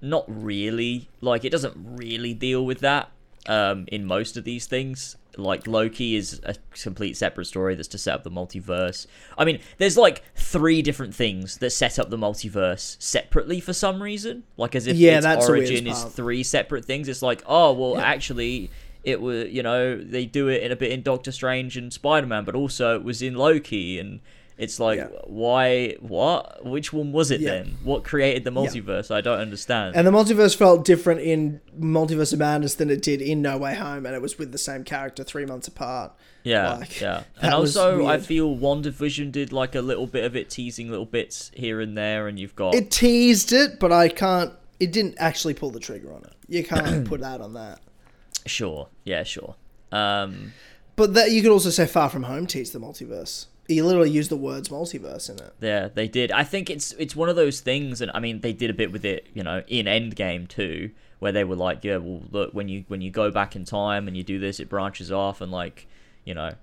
B: not really. Like it doesn't really deal with that. Um, in most of these things, like Loki is a complete separate story that's to set up the multiverse. I mean, there's like three different things that set up the multiverse separately for some reason. Like as if
A: Yeah,
B: its
A: that's
B: origin is three separate things. It's like, oh well,
A: Yeah.
B: actually, it was you know they do it in a bit in Doctor Strange and Spider Man, but also it was in Loki, and it's like
A: Yeah.
B: why what which one was it
A: Yeah.
B: then? What created the multiverse? I don't understand.
A: and the multiverse felt different in Multiverse of Madness than it did in No Way Home, and it was with the same character three months apart.
B: yeah,
A: like,
B: yeah, <laughs> and also I feel WandaVision did like a little bit of it, teasing little bits here and there, and you've got
A: It teased it, but I can't. It didn't actually pull the trigger on it. You can't <clears throat> put that on that.
B: sure, yeah, sure. Um,
A: But that you could also say Far From Home teased the multiverse. He literally used the words multiverse in it.
B: Yeah, they did. I think it's it's one of those things, and I mean, they did a bit with it, you know, in Endgame too, where they were like, yeah, well, look, when you when you go back in time and you do this, it branches off, and like, you know,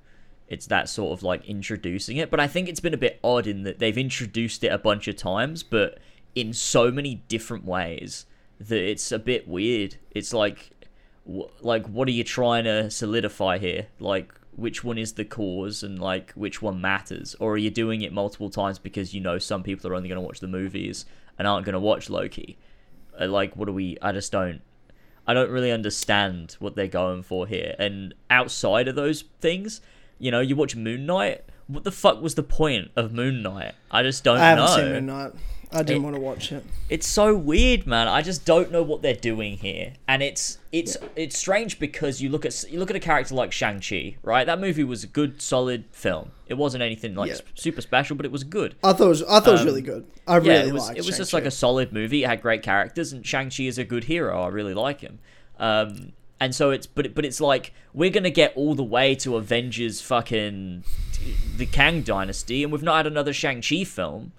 B: it's that sort of like introducing it. But I think it's been a bit odd in that they've introduced it a bunch of times, but in so many different ways that it's a bit weird. It's like, wh- like, what are you trying to solidify here? Like, which one is the cause and like which one matters or are you doing it multiple times because you know some people are only going to watch the movies and aren't going to watch loki Uh, like what do we i just don't I don't really understand what they're going for here. And outside of those things, you know, you watch Moon Knight. What the fuck was the point of Moon Knight? I just don't
A: I haven't
B: know.
A: seen Moon Knight. I didn't
B: It-
A: want to watch it.
B: It's so weird, man. I just don't know what they're doing here, and it's it's it's strange because you look at you look at a character like Shang Chi, right? That movie was a good, solid film. It wasn't anything like
A: Yeah.
B: super special, but it was good.
A: I thought it was. I thought it was really good. I really
B: Um, it was
A: liked
B: it was just
A: Shang-Chi.
B: like a solid movie. It had great characters, and Shang Chi is a good hero. I really like him. Um, and so it's but but it's like we're gonna get all the way to Avengers fucking the Kang Dynasty, and we've not had another Shang Chi film,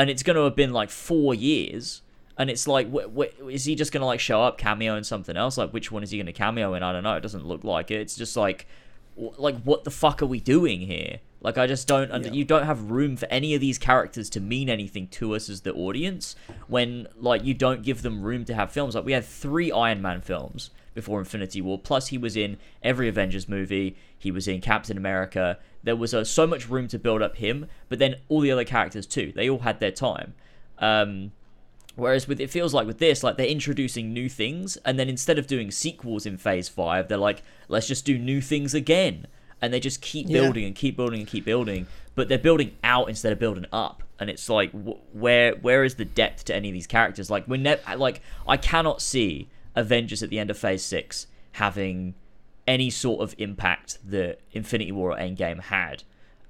B: and it's gonna have been like four years. And it's like, wh- wh- is he just gonna like show up, cameo in something else? Like, which one is he gonna cameo in? I don't know. It doesn't look like it. It's just like, like what the fuck are we doing here? Like, I just don't. Under-
A: Yeah.
B: You don't have room for any of these characters to mean anything to us as the audience when like you don't give them room to have films. Like we had three Iron Man films before Infinity War. Plus, he was in every Avengers movie. He was in Captain America. There was uh, so much room to build up him, but then all the other characters too. They all had their time. Um, Whereas with it feels like with this, like they're introducing new things, and then instead of doing sequels in Phase Five, they're like, let's just do new things again, and they just keep
A: Yeah.
B: building and keep building and keep building, but they're building out instead of building up, and it's like, wh- where where is the depth to any of these characters? Like we're never like I cannot see Avengers at the end of Phase Six having any sort of impact that Infinity War or Endgame had,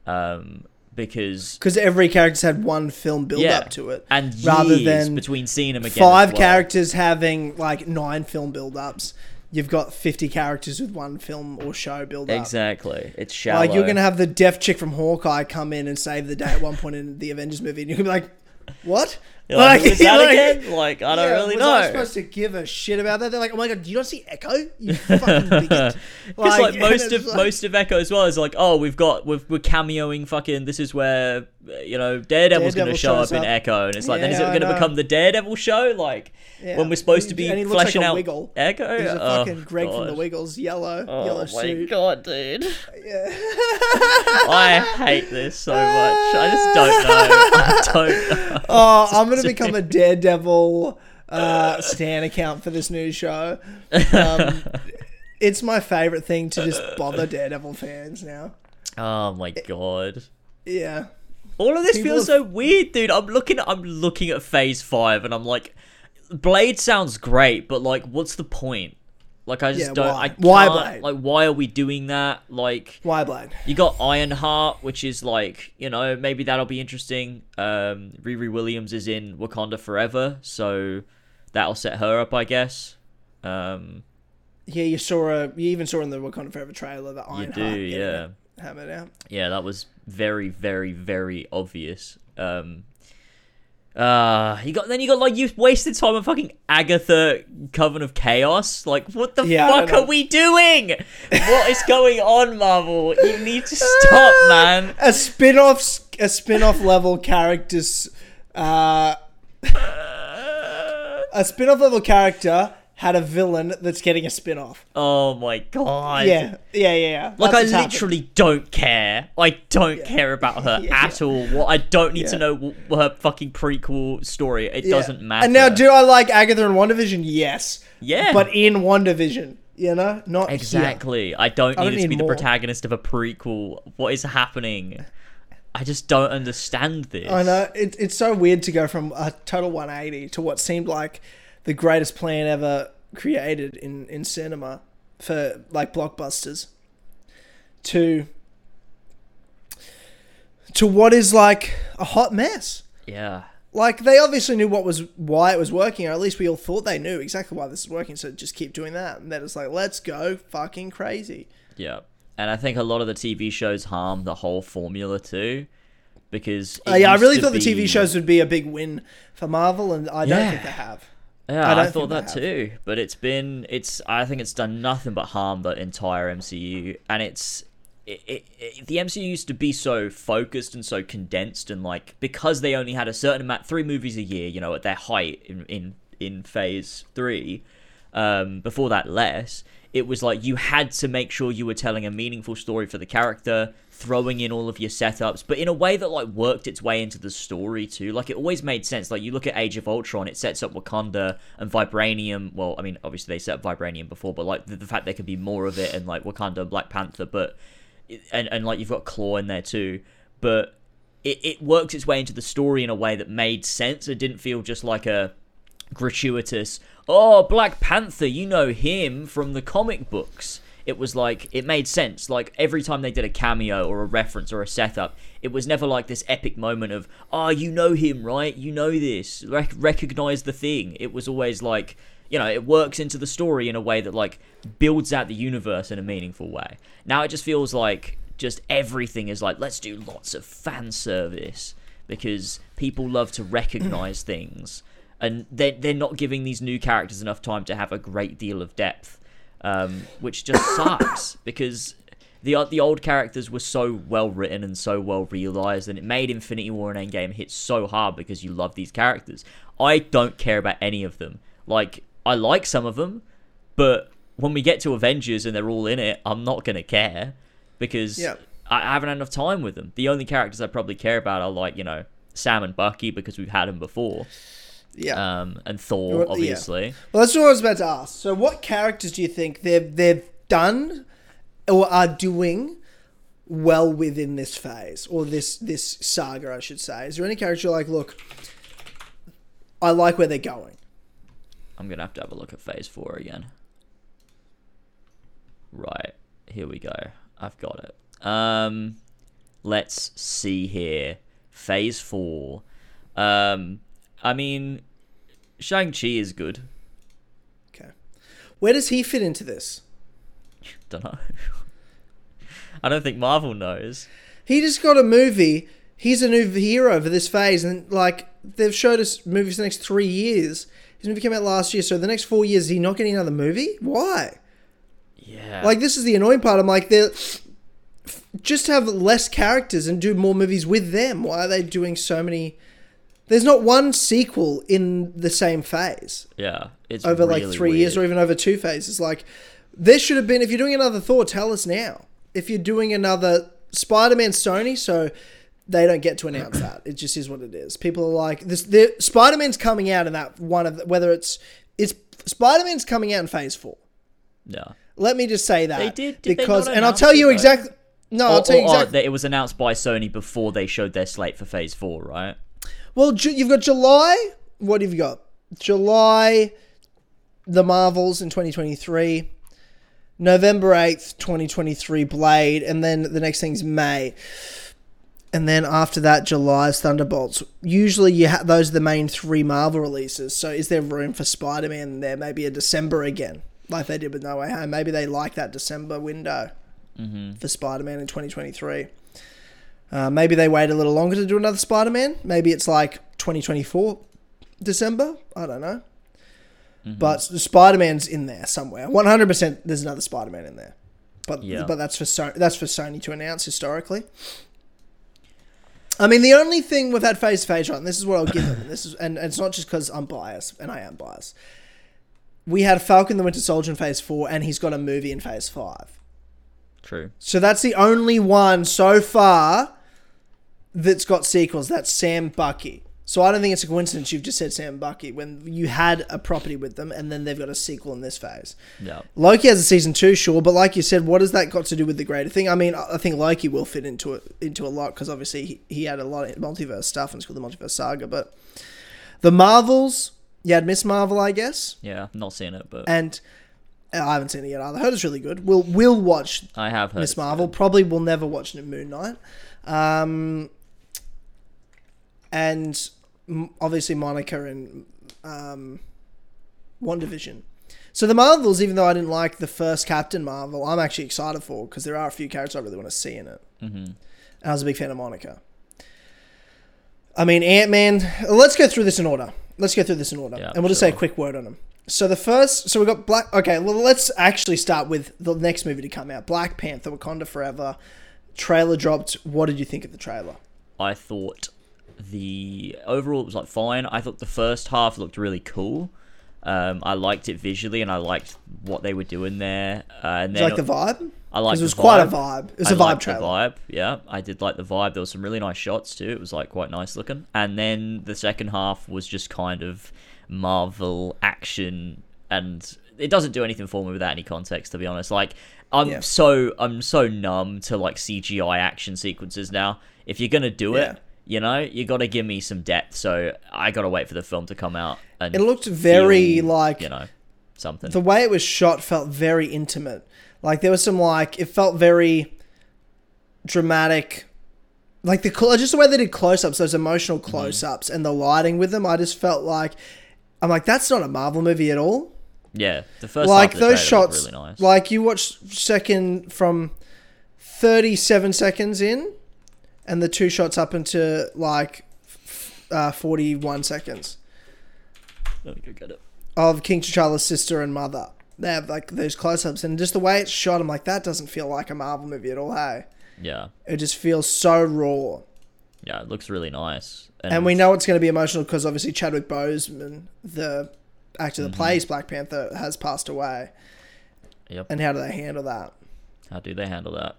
B: um, because
A: because every character's had one film build
B: yeah,
A: up to it,
B: and
A: rather than
B: between seeing them again.
A: five
B: well.
A: characters having like nine film build ups. You've got fifty characters with one film or show build up.
B: Exactly. It's shallow.
A: Like you're gonna have the deaf chick from Hawkeye come in and save the day at one point in the Avengers movie, and you're gonna be like, "What?
B: You're like, that
A: like-
B: again? Like, I don't
A: Yeah,
B: really
A: was I
B: know.
A: supposed to give a shit about that? They're like, "Oh my god, do you not see Echo? You <laughs> fucking bigot!"
B: Because <laughs> like,
A: and <laughs>
B: most of
A: like-
B: most of Echo as well is like, oh, we've got we've, we're cameoing fucking. This is where you know Daredevil's going to show up
A: shows
B: in
A: up.
B: Echo, and it's like, then is it going to become the Daredevil show? Like
A: Yeah.
B: when we're supposed to be
A: And he looks like
B: fleshing out
A: Wiggle.
B: Echo.
A: He's a
B: Oh,
A: fucking Greg from the Wiggles, yellow,
B: Oh
A: yellow
B: my god, dude!
A: Yeah.
B: I hate this so much. I just don't know. I don't know.
A: Oh, I'm gonna become a Daredevil uh, Stan account for this new show. Um, <laughs> it's my favorite thing to just bother Daredevil fans now.
B: Oh my god.
A: Yeah.
B: All of this
A: People
B: feels
A: have-
B: so weird, dude. I'm looking I'm looking at phase five and I'm like Blade sounds great, but like what's the point? Like I just
A: Yeah,
B: don't
A: why?
B: I can't,
A: Why Blade?
B: like why are we doing that? Like
A: Why Blade?
B: you got Ironheart, which is like, you know, maybe that'll be interesting. Um Riri Williams is in Wakanda Forever, so that'll set her up, I guess. Um
A: Yeah, you saw a. You even saw in the Wakanda Forever trailer that
B: you
A: Ironheart.
B: do, yeah.
A: a Hammer out.
B: Yeah, that was very, very, very obvious. Um, uh, you got then you got like you wasted time on fucking Agatha Coven of Chaos. Like, what the
A: Yeah,
B: fuck are we doing? what is going on, Marvel? You need to stop, <laughs> man.
A: A spin-off, a spin-off level characters. Uh, <laughs> a spin-off level character had a villain that's getting a spin-off.
B: Oh my god.
A: Yeah, yeah, yeah. yeah.
B: Like I
A: what's happened.
B: literally don't care. I don't care about her <laughs>
A: Yeah,
B: at all. What I don't need to know her fucking prequel story. It
A: Yeah.
B: doesn't matter.
A: And now, do I like Agatha in WandaVision? Yes.
B: Yeah.
A: But in WandaVision, you know, not here.
B: Exactly. I don't
A: I
B: need
A: don't
B: it to be
A: need
B: the protagonist of a prequel. What is happening? I just don't understand this.
A: I know it, it's so weird to go from a total 180 to what seemed like the greatest plan ever created in in cinema for like blockbusters to to what is like a hot mess.
B: Yeah.
A: Like they obviously knew what was why it was working, or at least we all thought they knew exactly why this is working. So just keep doing that, and then it's like let's go fucking crazy.
B: Yeah. And I think a lot of the TV shows harm the whole formula too. Because
A: Uh, yeah, I really thought the TV shows would be a big win for Marvel, and I don't
B: Yeah.
A: think they have.
B: Yeah,
A: I
B: I, thought that too. But it's been it's I think it's done nothing but harm the entire MCU and it's it, it, it, the MCU used to be so focused and so condensed and like because they only had a certain amount three movies a year, you know, at their height in in in phase 3, Um, before that, less. It was like you had to make sure you were telling a meaningful story for the character, throwing in all of your setups, but in a way that like worked its way into the story too. Like it always made sense. Like you look at Age of Ultron, it sets up Wakanda and Vibranium. Well, I mean, obviously they set up Vibranium before, but like the, the fact there could be more of it and like Wakanda and Black Panther, but and and like you've got Claw in there too, but it, it works its way into the story in a way that made sense. It didn't feel just like a gratuitous, oh, Black Panther, you know him from the comic books. It was like, it made sense. Like, every time they did a cameo or a reference or a setup, it was never like this epic moment of, oh, you know him, right? You know this. Rec- recognize the thing. It was always like, you know, it works into the story in a way that, like, builds out the universe in a meaningful way. Now it just feels like just everything is like, let's do lots of fan service because people love to recognize <clears throat> things and they're, they're not giving these new characters enough time to have a great deal of depth, um, which just <coughs> sucks because the the old characters were so well written and so well realized, and it made Infinity War and Endgame hit so hard because you love these characters. I don't care about any of them. Like I like some of them, but when we get to Avengers and they're all in it, I'm not gonna care because
A: Yeah.
B: I I haven't had enough time with them. The only characters I probably care about are like you know Sam and Bucky because we've had them before,
A: Yeah.
B: um, and Thor
A: Well, yeah.
B: obviously.
A: Well, that's what I was about to ask. So, what characters do you think they've they've done or are doing well within this phase or this this saga? I should say. Is there any character you're like, look, I like where they're going?
B: I'm gonna have to have a look at Phase Four again. Right here we go. I've got it. Um, let's see here. Phase Four. Um, I mean, Shang Chi is good.
A: Okay, where does he fit into this?
B: Don't know. <laughs> I don't think Marvel knows.
A: He just got a movie. He's a new hero for this phase, and like they've showed us movies the next three years. His movie came out last year, so the next four years, is he not getting another movie? Why?
B: Yeah.
A: Like this is the annoying part. I'm like, they're just have less characters and do more movies with them. Why are they doing so many? There's not one sequel in the same phase
B: yeah. It's
A: over like
B: really
A: three years or even over two phases. Like there should have been. If you're doing another Thor, tell us now. If you're doing another Spider-Man, Sony, so they don't get to announce <clears throat> that. It just is what it is. People are like this. The Spider-Man's coming out in that one of the, whether it's it's Spider-Man's coming out in Phase Four.
B: Yeah.
A: Let me just say that
B: They did- did they
A: because,
B: not
A: and I'll tell you exactly. No,
B: Or,
A: I'll tell you
B: or- or
A: exactly.
B: it was announced by Sony before they showed their slate for Phase Four, right?
A: Well, you've got July. What have you got? July, the Marvels in 2023. November 8th, 2023, Blade. And then the next thing's May. And then after that, July's Thunderbolts. Usually, you ha- those are the main three Marvel releases. So, is there room for Spider Man there? Maybe a December again, like they did with No Way Home. Maybe they like that December window mm-hmm. for Spider Man in 2023. Uh, maybe they wait a little longer to do another Spider Man. Maybe it's like 2024 December. I don't know. But Spider Man's in there somewhere. 100% there's another Spider Man in there. But
B: Yeah.
A: but that's for so- that's for Sony to announce historically. I mean, the only thing with that phase phase right, and this is what I'll give them. And this is and, and it's not just because I'm biased, and I am biased. We had Falcon the Winter Soldier in phase four, and he's got a movie in phase five.
B: True.
A: So that's the only one so far that's got sequels. That's Sam Bucky. So I don't think it's a coincidence you've just said Sam Bucky when you had a property with them and then they've got a sequel in this phase.
B: Yeah.
A: Loki has a season two, sure, but like you said, what has that got to do with the greater thing? I mean, I think Loki will fit into it into a lot because obviously he, he had a lot of multiverse stuff and it's called the multiverse saga. But the Marvels, you had Miss Marvel, I guess,
B: Yeah. Not seen it, but
A: and uh, I haven't seen it yet either. I heard it's really good. We'll we'll watch
B: I have heard.
A: Miss Marvel. Probably will never watch it. Moon Knight. Um, and obviously Monica and um, WandaVision. So the Marvels, even though I didn't like the first Captain Marvel, I'm actually excited for because there are a few characters I really want to see in it.
B: Mhm.
A: And I was a big fan of Monica. I mean, Ant Man. Let's go through this in order. Let's go through this in order,
B: Yeah,
A: and we'll just say a quick word on them. So the first, so we got Black. Okay, well, let's actually start with the next movie to come out, Black Panther: Wakanda Forever. Trailer dropped. What did you think of the trailer?
B: I thought the overall it was like fine. I thought the first half looked really cool. Um, I liked it visually, and I liked what they were doing there. Uh, and then
A: like the vibe?
B: I liked
A: it was
B: the
A: quite a
B: vibe.
A: vibe. It was
B: I
A: a vibe trailer.
B: Vibe, yeah, I did like the vibe. There was some really nice shots too. It was like quite nice looking. And then the second half was just kind of Marvel action, and it doesn't do anything for me without any context. To be honest, like I'm
A: Yeah.
B: so I'm so numb to like CGI action sequences now. If you're gonna do
A: Yeah.
B: it, you know, you got to give me some depth. So I got to wait for the film to come out. And
A: It looked very
B: feel,
A: like
B: you know something.
A: the way it was shot felt very intimate. Like there was some like it felt very dramatic. Like the just the way they did close ups, those emotional
B: Mm-hmm.
A: close ups, and the lighting with them, I just felt like I'm like that's not a Marvel movie at all.
B: yeah, the first
A: like
B: the
A: those shots,
B: really nice.
A: like you watch second from 37 seconds in, and the two shots up into like uh, 41 seconds
B: Let me go get it.
A: of King T'Challa's sister and mother. They have like those close ups, and just the way it's shot, I'm like, that doesn't feel like a Marvel movie at all, hey?
B: Yeah,
A: It just feels so raw.
B: yeah, it looks really nice.
A: And we know it's going to be emotional because obviously Chadwick Boseman, the actor
B: Mm-hmm.
A: that plays Black Panther, has passed away.
B: Yep.
A: And how do they handle that?
B: How do they handle that?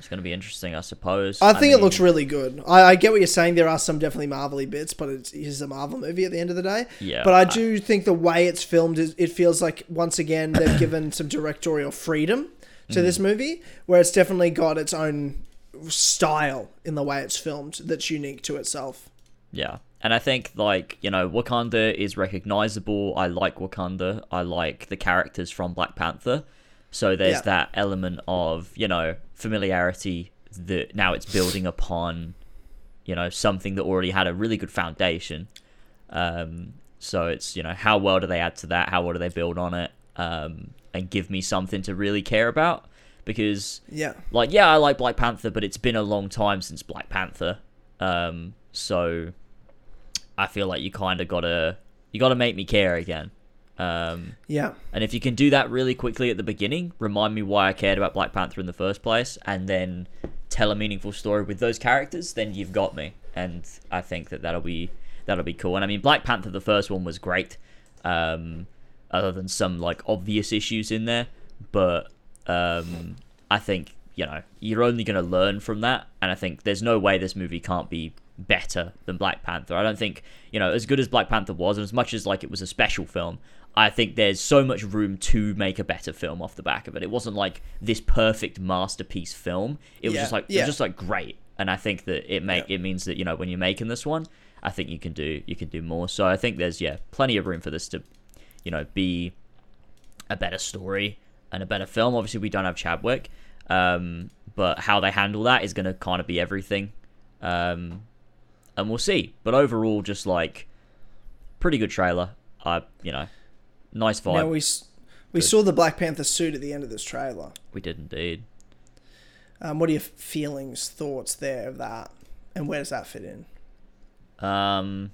B: It's going to be interesting, I suppose.
A: I think it
B: mean,
A: looks really good. I, I get what you're saying. There are some definitely Marvelly bits, but it's, it's a Marvel movie at the end of the day.
B: Yeah,
A: But I
B: I-
A: do think the way it's filmed is it feels like once again they've <coughs> given some directorial freedom to
B: Mm.
A: this movie, where it's definitely got its own style in the way it's filmed that's unique to itself.
B: Yeah. And I think, like, you know, Wakanda is recognizable. I like Wakanda. I like the characters from Black Panther. So there's
A: Yeah.
B: that element of, you know, familiarity that now it's building upon, you know, something that already had a really good foundation. Um, so it's, you know, how well do they add to that? How well do they build on it? Um, and give me something to really care about? Because
A: Yeah,
B: like yeah i like black panther but it's been a long time since black panther um so i feel like you kind of gotta you gotta make me care again um
A: yeah,
B: and if you can do that really quickly at the beginning remind me why i cared about black panther in the first place and then tell a meaningful story with those characters then you've got me. And i think that that'll be that'll be cool. And i mean black panther the first one was great um other than some like obvious issues in there. But um, I think you know you're only going to learn from that, and I think there's no way this movie can't be better than Black Panther. I don't think you know as good as Black Panther was, and as much as like it was a special film. I think there's so much room to make a better film off the back of it. It wasn't like this perfect masterpiece film. It was
A: Yeah,
B: just like it
A: yeah.
B: was just like great, and I think that it make
A: Yeah.
B: it means that you know when you're making this one, I think you can do you can do more. So I think there's yeah plenty of room for this to, you know, be a better story and a better film. Obviously, we don't have Chadwick, um, but how they handle that is going to kind of be everything, um, and we'll see. But overall, just like pretty good trailer. I you know, nice vibe.
A: Now we we
B: Good.
A: saw the Black Panther suit at the end of this trailer.
B: we did indeed.
A: Um, what are your feelings, thoughts there of that, and where does that fit in?
B: Um,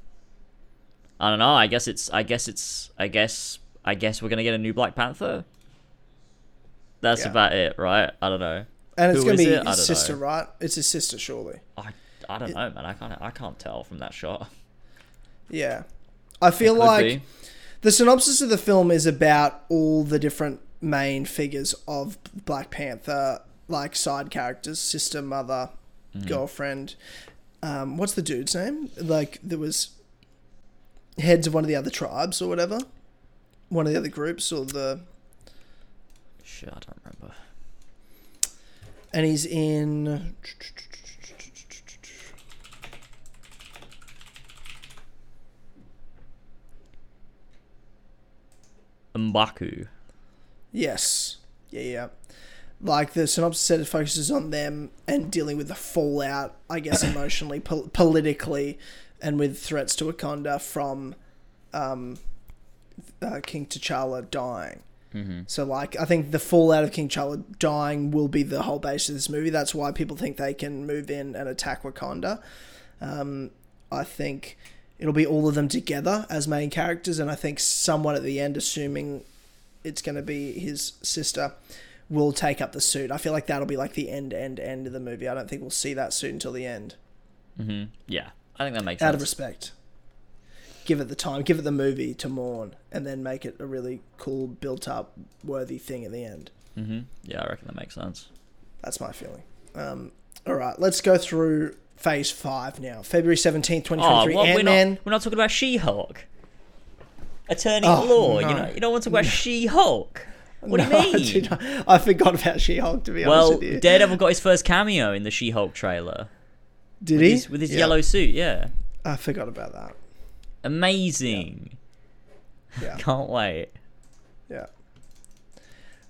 B: I don't know. I guess it's. I guess it's. I guess. I guess we're gonna get a new Black Panther. That's
A: Yeah.
B: about it, right? I don't know.
A: And it's
B: Who
A: going to be
B: it?
A: His sister,
B: know.
A: right? It's his sister, surely.
B: I, I don't know, man. I can't. I can't tell from that shot.
A: Yeah. I feel like
B: be.
A: the synopsis of the film is about all the different main figures of Black Panther, like side characters, sister, mother,
B: Mm-hmm.
A: girlfriend. Um, what's the dude's name? Like there was heads of one of the other tribes or whatever, one of the other groups or the,
B: Shit, I don't remember.
A: and he's in.
B: Mbaku.
A: Yes. Yeah, yeah. Like the synopsis said, it focuses on them and dealing with the fallout, I guess, <coughs> emotionally, pol- politically, and with threats to Wakanda from um, uh, King T'Challa dying.
B: Mm-hmm.
A: So, like, I think the fallout of King T'Challa dying will be the whole base of this movie. That's why people think they can move in and attack Wakanda. Um, I think it'll be all of them together as main characters, and I think someone at the end, assuming it's going to be his sister, will take up the suit. I feel like that'll be like the end, end, end of the movie. I don't think we'll see that suit until the end,
B: Mm-hmm. Yeah, I think that makes sense.
A: out
B: sense.
A: of respect. give it the time, give it the movie to mourn, and then make it a really cool, built-up, worthy thing at the end.
B: hmm Yeah, I reckon that makes sense.
A: That's my feeling. Um, all right, let's go through Phase Five now. February seventeenth, twenty
B: Oh,
A: twenty-three.
B: what, we're
A: Ant
B: not
A: Man.
B: we're not talking about She-Hulk. Attorney
A: Oh,
B: law,
A: no.
B: you know, you don't want to talk about She-Hulk. What
A: No,
B: do <laughs>
A: I
B: you mean?
A: not- I forgot about She-Hulk. To be honest
B: well,
A: with you,
B: Daredevil got his first cameo in the She-Hulk trailer
A: did
B: with
A: he?
B: his, with his
A: Yeah.
B: yellow suit. Yeah,
A: I forgot about that.
B: amazing.
A: Yeah, <laughs>
B: Can't wait.
A: yeah.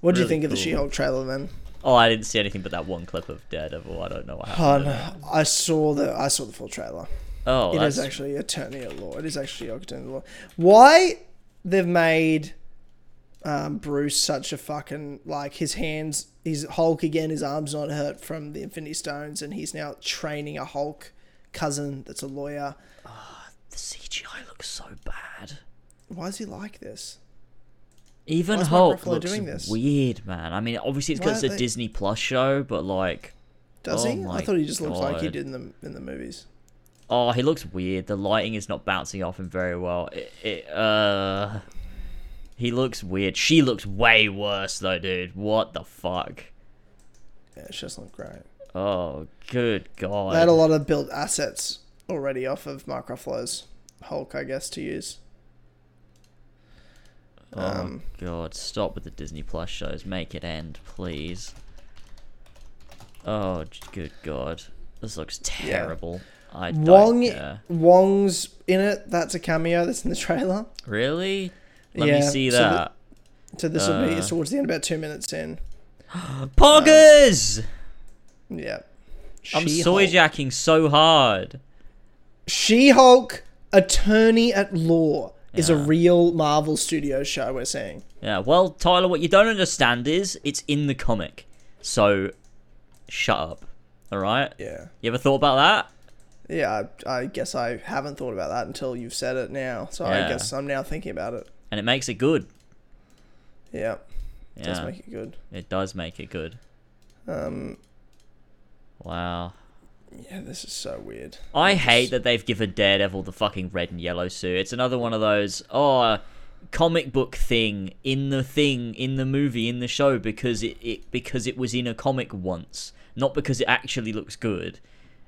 A: What do you
B: Really
A: think of the. She-Hulk trailer then?
B: Oh, I didn't see anything but that one clip of Daredevil. I don't know what happened.
A: no, I saw the I saw the full trailer.
B: Oh,
A: It is
B: that's
A: actually Attorney at Law. It is actually Attorney at Law. Why they've made um, Bruce such a fucking like his hands, his Hulk again, his arms not hurt from the Infinity Stones, and he's now training a Hulk cousin that's a lawyer.
B: Oh, the CGI looks so bad.
A: Why is he like this?
B: Even
A: Why is Mark
B: Hulk looks
A: doing this?
B: weird, man. I mean, obviously it's because it's a
A: they-
B: Disney Plus show, but like,
A: Does
B: Oh
A: he? I thought he just looked like he did in the in the movies.
B: oh, he looks weird. The lighting is not bouncing off him very well. It, it, uh, he looks weird. She looks way worse though, dude. What the fuck?
A: Yeah, she doesn't look great.
B: Oh, good god.
A: They had a lot of built assets already off of Mark Ruffalo's Hulk, I guess, to use.
B: Oh
A: Um,
B: god, stop with the Disney Plus shows. Make it end, please. Oh, good god. This looks terrible. I don't
A: Wong
B: care.
A: Wong's in it. That's a cameo. That's in the trailer.
B: Really? Let
A: Yeah,
B: me see
A: so the-
B: that.
A: So this will be
B: Uh.
A: towards the end, about two minutes in. <gasps>
B: Poggers!
A: Yeah.
B: I'm soy jacking so hard.
A: She-Hulk, Attorney at Law, is a real Marvel Studios show. We're seeing.
B: Yeah, well, Tyler, what you don't understand is it's in the comic. So, shut up. Alright?
A: Yeah.
B: You ever thought about that?
A: Yeah. I, I guess I haven't thought about that until you've said it now. So
B: Yeah.
A: I guess I'm now thinking about it.
B: And it makes it good.
A: Yeah.
B: Yeah,
A: Does make it good.
B: it does make it good.
A: Um.
B: Wow.
A: Yeah. This is so weird.
B: I
A: Just-
B: hate that they've given Daredevil the fucking red and yellow suit. It's another one of those oh comic book thing in the thing in the movie in the show because it, it because it was in a comic once, not because it actually looks good.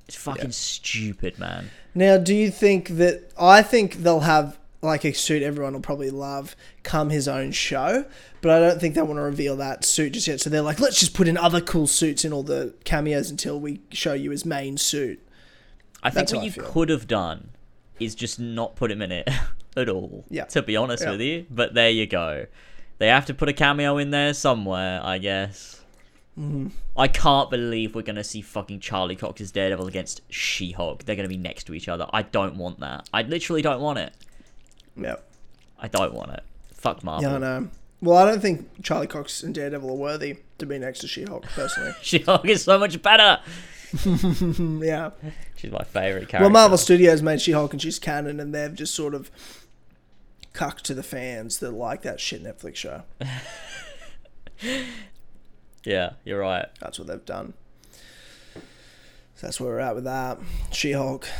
B: It's fucking
A: Yeah.
B: stupid, man.
A: Now, do you think that I think they'll have like a suit everyone will probably love come his own show, but I don't think they want to reveal that suit just yet. So they're like, let's just put in other cool suits in all the cameos until we show you his main suit.
B: I think
A: That's
B: what
A: I
B: you
A: feel.
B: could have done is just not put him in it <laughs> at all.
A: Yeah.
B: To be honest
A: Yeah.
B: with you, but there you go. They have to put a cameo in there somewhere, I guess.
A: Mm-hmm.
B: I can't believe we're gonna see fucking Charlie Cox's Daredevil against She-Hulk. They're gonna be next to each other. I don't want that. I literally don't want it.
A: Yeah,
B: I don't want it. Fuck Marvel.
A: yeah, I know. Well, I don't think Charlie Cox and Daredevil are worthy to be next to She-Hulk personally. <laughs>
B: She-Hulk is so much better. <laughs>
A: Yeah.
B: She's my favorite character.
A: Well, Marvel Studios made She-Hulk and she's canon, and they've just sort of cucked to the fans that like that shit Netflix show. <laughs>
B: Yeah, you're right.
A: That's what they've done. So that's where we're at with that. She-Hulk. Shout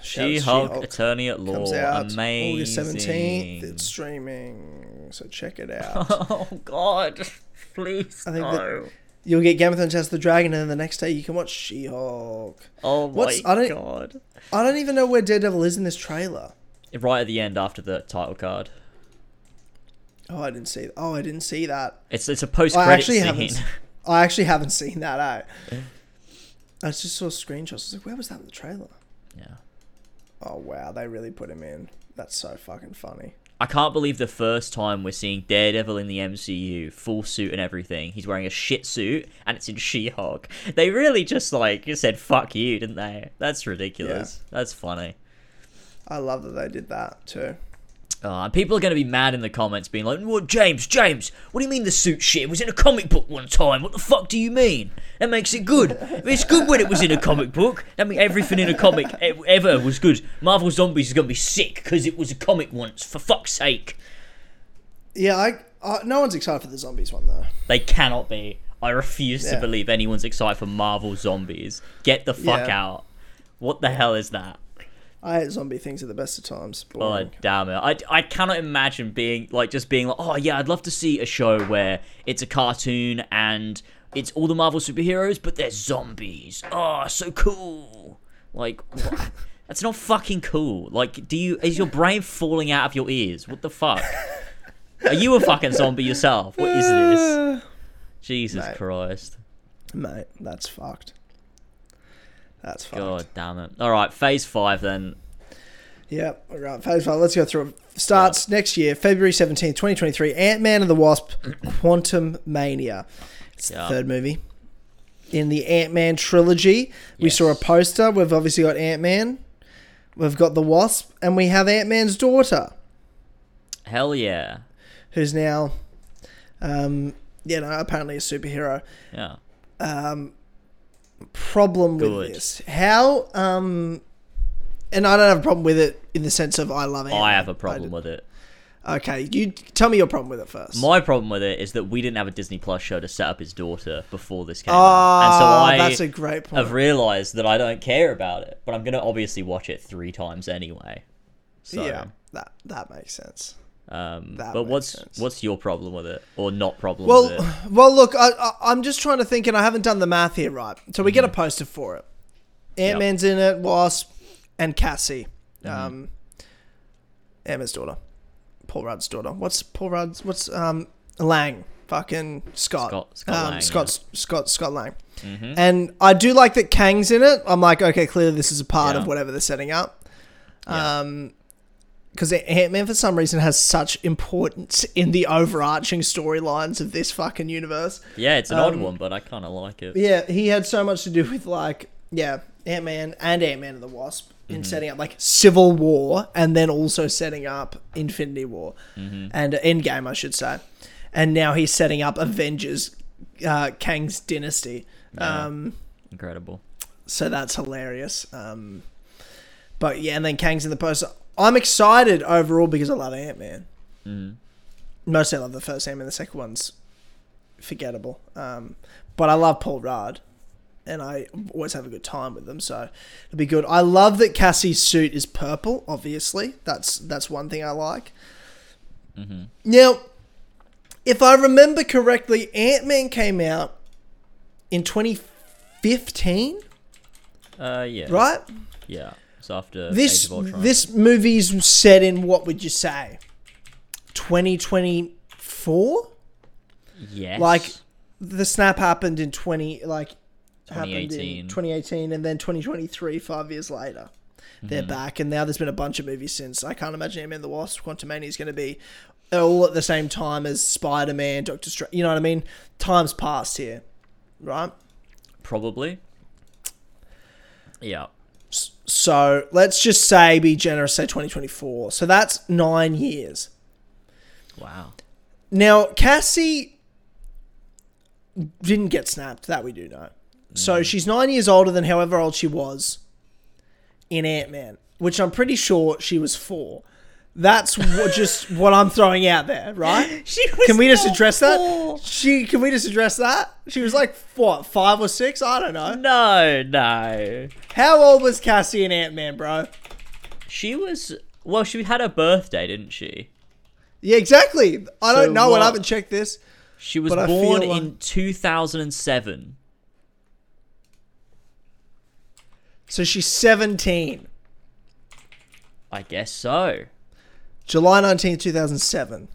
A: out to
B: She-Hulk, Attorney at Law,
A: comes out
B: amazing.
A: August seventeenth. It's streaming, so check it <laughs> out.
B: Oh God, please
A: I think that- You'll get Game of Thrones: House of the Dragon, and then the next day you can watch She-Hulk.
B: Oh
A: What's-
B: my
A: I don't-
B: God.
A: I don't even know where Daredevil is in this trailer.
B: Right at the end after the title card.
A: Oh, I didn't see. Oh, I didn't see that.
B: It's it's a post
A: I
B: credit
A: actually
B: scene.
A: haven't. I actually haven't seen that. Eh? <laughs> I just saw screenshots. I was like, where was that in the trailer?
B: yeah.
A: Oh wow, they really put him in. That's so fucking funny.
B: I can't believe the first time we're seeing Daredevil in the MCU, full suit and everything. He's wearing a shit suit and it's in <laughs> She-Hulk. They really just like said "fuck you," didn't they? That's ridiculous. That's funny.
A: I love that they did that too.
B: Uh, people are going to be mad in the comments, being like, "What, James? James? What do you mean the suit shit? It was in a comic book one time. What the fuck do you mean? That makes it good. <laughs> It's good when it was in a comic book. That means everything in a comic ever was good. Marvel Zombies is going to be sick because it was a comic once. For fuck's sake,
A: Yeah, I, I no one's excited for the zombies one though.
B: they cannot be. I refuse to believe anyone's excited for Marvel Zombies. Get the fuck
A: Yeah.
B: out. What the hell is that?
A: I hate zombie things at the best of times.
B: Oh damn it! I, I cannot imagine being like just being like, oh yeah, I'd love to see a show where it's a cartoon and it's all the Marvel superheroes, but they're zombies. Oh, so cool! Like, what? <laughs> that's not fucking cool. Like, do you is your brain falling out of your ears? What the fuck? Are you a fucking zombie yourself? What is this? <laughs> Jesus
A: Mate.
B: Christ!
A: mate, that's fucked. That's fucked.
B: God damn it! All right, Phase Five then.
A: Yeah, all right. Phase five. Let's go through. it. Starts next year, February seventeenth, twenty twenty three. Ant Man and the Wasp, <clears throat> Quantumania. It's
B: Yeah.
A: the third movie in the Ant Man trilogy. We
B: Yes.
A: saw a poster. We've obviously got Ant Man. We've got the Wasp, and we have Ant Man's daughter,
B: Hell yeah!
A: who's now, um, you know, apparently a superhero.
B: Yeah.
A: um, problem with this. How, um, and I don't have a problem with it in the sense of I love it.
B: I have a problem with it.
A: Okay, you tell me your problem with it first.
B: My problem with it is that we didn't have a Disney Plus show to set up his daughter before this came
A: oh,
B: out, and so I
A: that's a great point.
B: have realized that I don't care about it. But I'm gonna obviously watch it three times anyway. So,
A: yeah, that that makes sense.
B: Um, but what's
A: sense.
B: what's your problem with it, or not problem
A: Well,
B: with it? <sighs>
A: well, look, I, I, I'm just trying to think, and I haven't done the math here right. So we get a poster for it. Ant Man's in it, Wasp, and Cassie, um, Ant Man's daughter, Paul Rudd's daughter. What's Paul Rudd's? What's um Lang? Fucking Scott.
B: Scott- Scott
A: um,
B: Lang, Mm-hmm.
A: Scott, Scott, Scott Lang. And I do like that Kang's in it. I'm like, okay, clearly this is a part
B: Yeah.
A: of whatever they're setting up.
B: Yeah.
A: Um, because Ant Man for some reason has such importance in the overarching storylines of this fucking universe.
B: Yeah, it's an odd
A: um,
B: one, but I kind of like it.
A: Yeah, he had so much to do with like yeah, Ant Man and Ant Man and the Wasp in setting up like Civil War and then also setting up Infinity War and Endgame, I should say. And now he's setting up Avengers, uh, Kang's Dynasty.
B: Yeah.
A: Um,
B: Incredible.
A: so that's hilarious. Um, but yeah, and then Kang's in the poster. I'm excited overall because I love Ant Man.
B: Mm.
A: Mostly I love the first Ant Man. The second one's forgettable. Um, but I love Paul Rudd, and I always have a good time with them. So it'll be good. I love that Cassie's suit is purple. Obviously, that's that's one thing I like.
B: Mm-hmm.
A: Now, if I remember correctly, Ant Man came out in 2015,
B: Uh, yeah.
A: right?
B: Yeah. After
A: this this movie's set in what would you say 2024
B: yes.
A: like the snap happened in 20 like happened in
B: 2018.
A: 2018 and then 2023 five years later they're
B: Mm-hmm.
A: back and now there's been a bunch of movies since i can't imagine Ant-Man and the wasp quantumania is going to be all at the same time as spider-man doctor strange you know what i mean time's passed here right
B: probably. Yeah.
A: So let's just say, be generous, say 2024. So that's nine years.
B: Wow.
A: Now, Cassie didn't get snapped. That we do know. So mm-hmm. she's nine years older than however old she was in Ant Man, which I'm pretty sure she was four. That's what, just what I'm throwing out there, right? <laughs>
B: She
A: Can we just address
B: four.
A: that? She can we just address that? She was like what, five or six? I don't know.
B: No, no.
A: How old was Cassie in Ant Man, bro?
B: She was. Well, she had her birthday, didn't she?
A: Yeah, exactly. I
B: So
A: don't know. and I haven't checked this.
B: She was born
A: like-
B: in 2007.
A: So she's 17.
B: I guess so.
A: July 19th, 2007.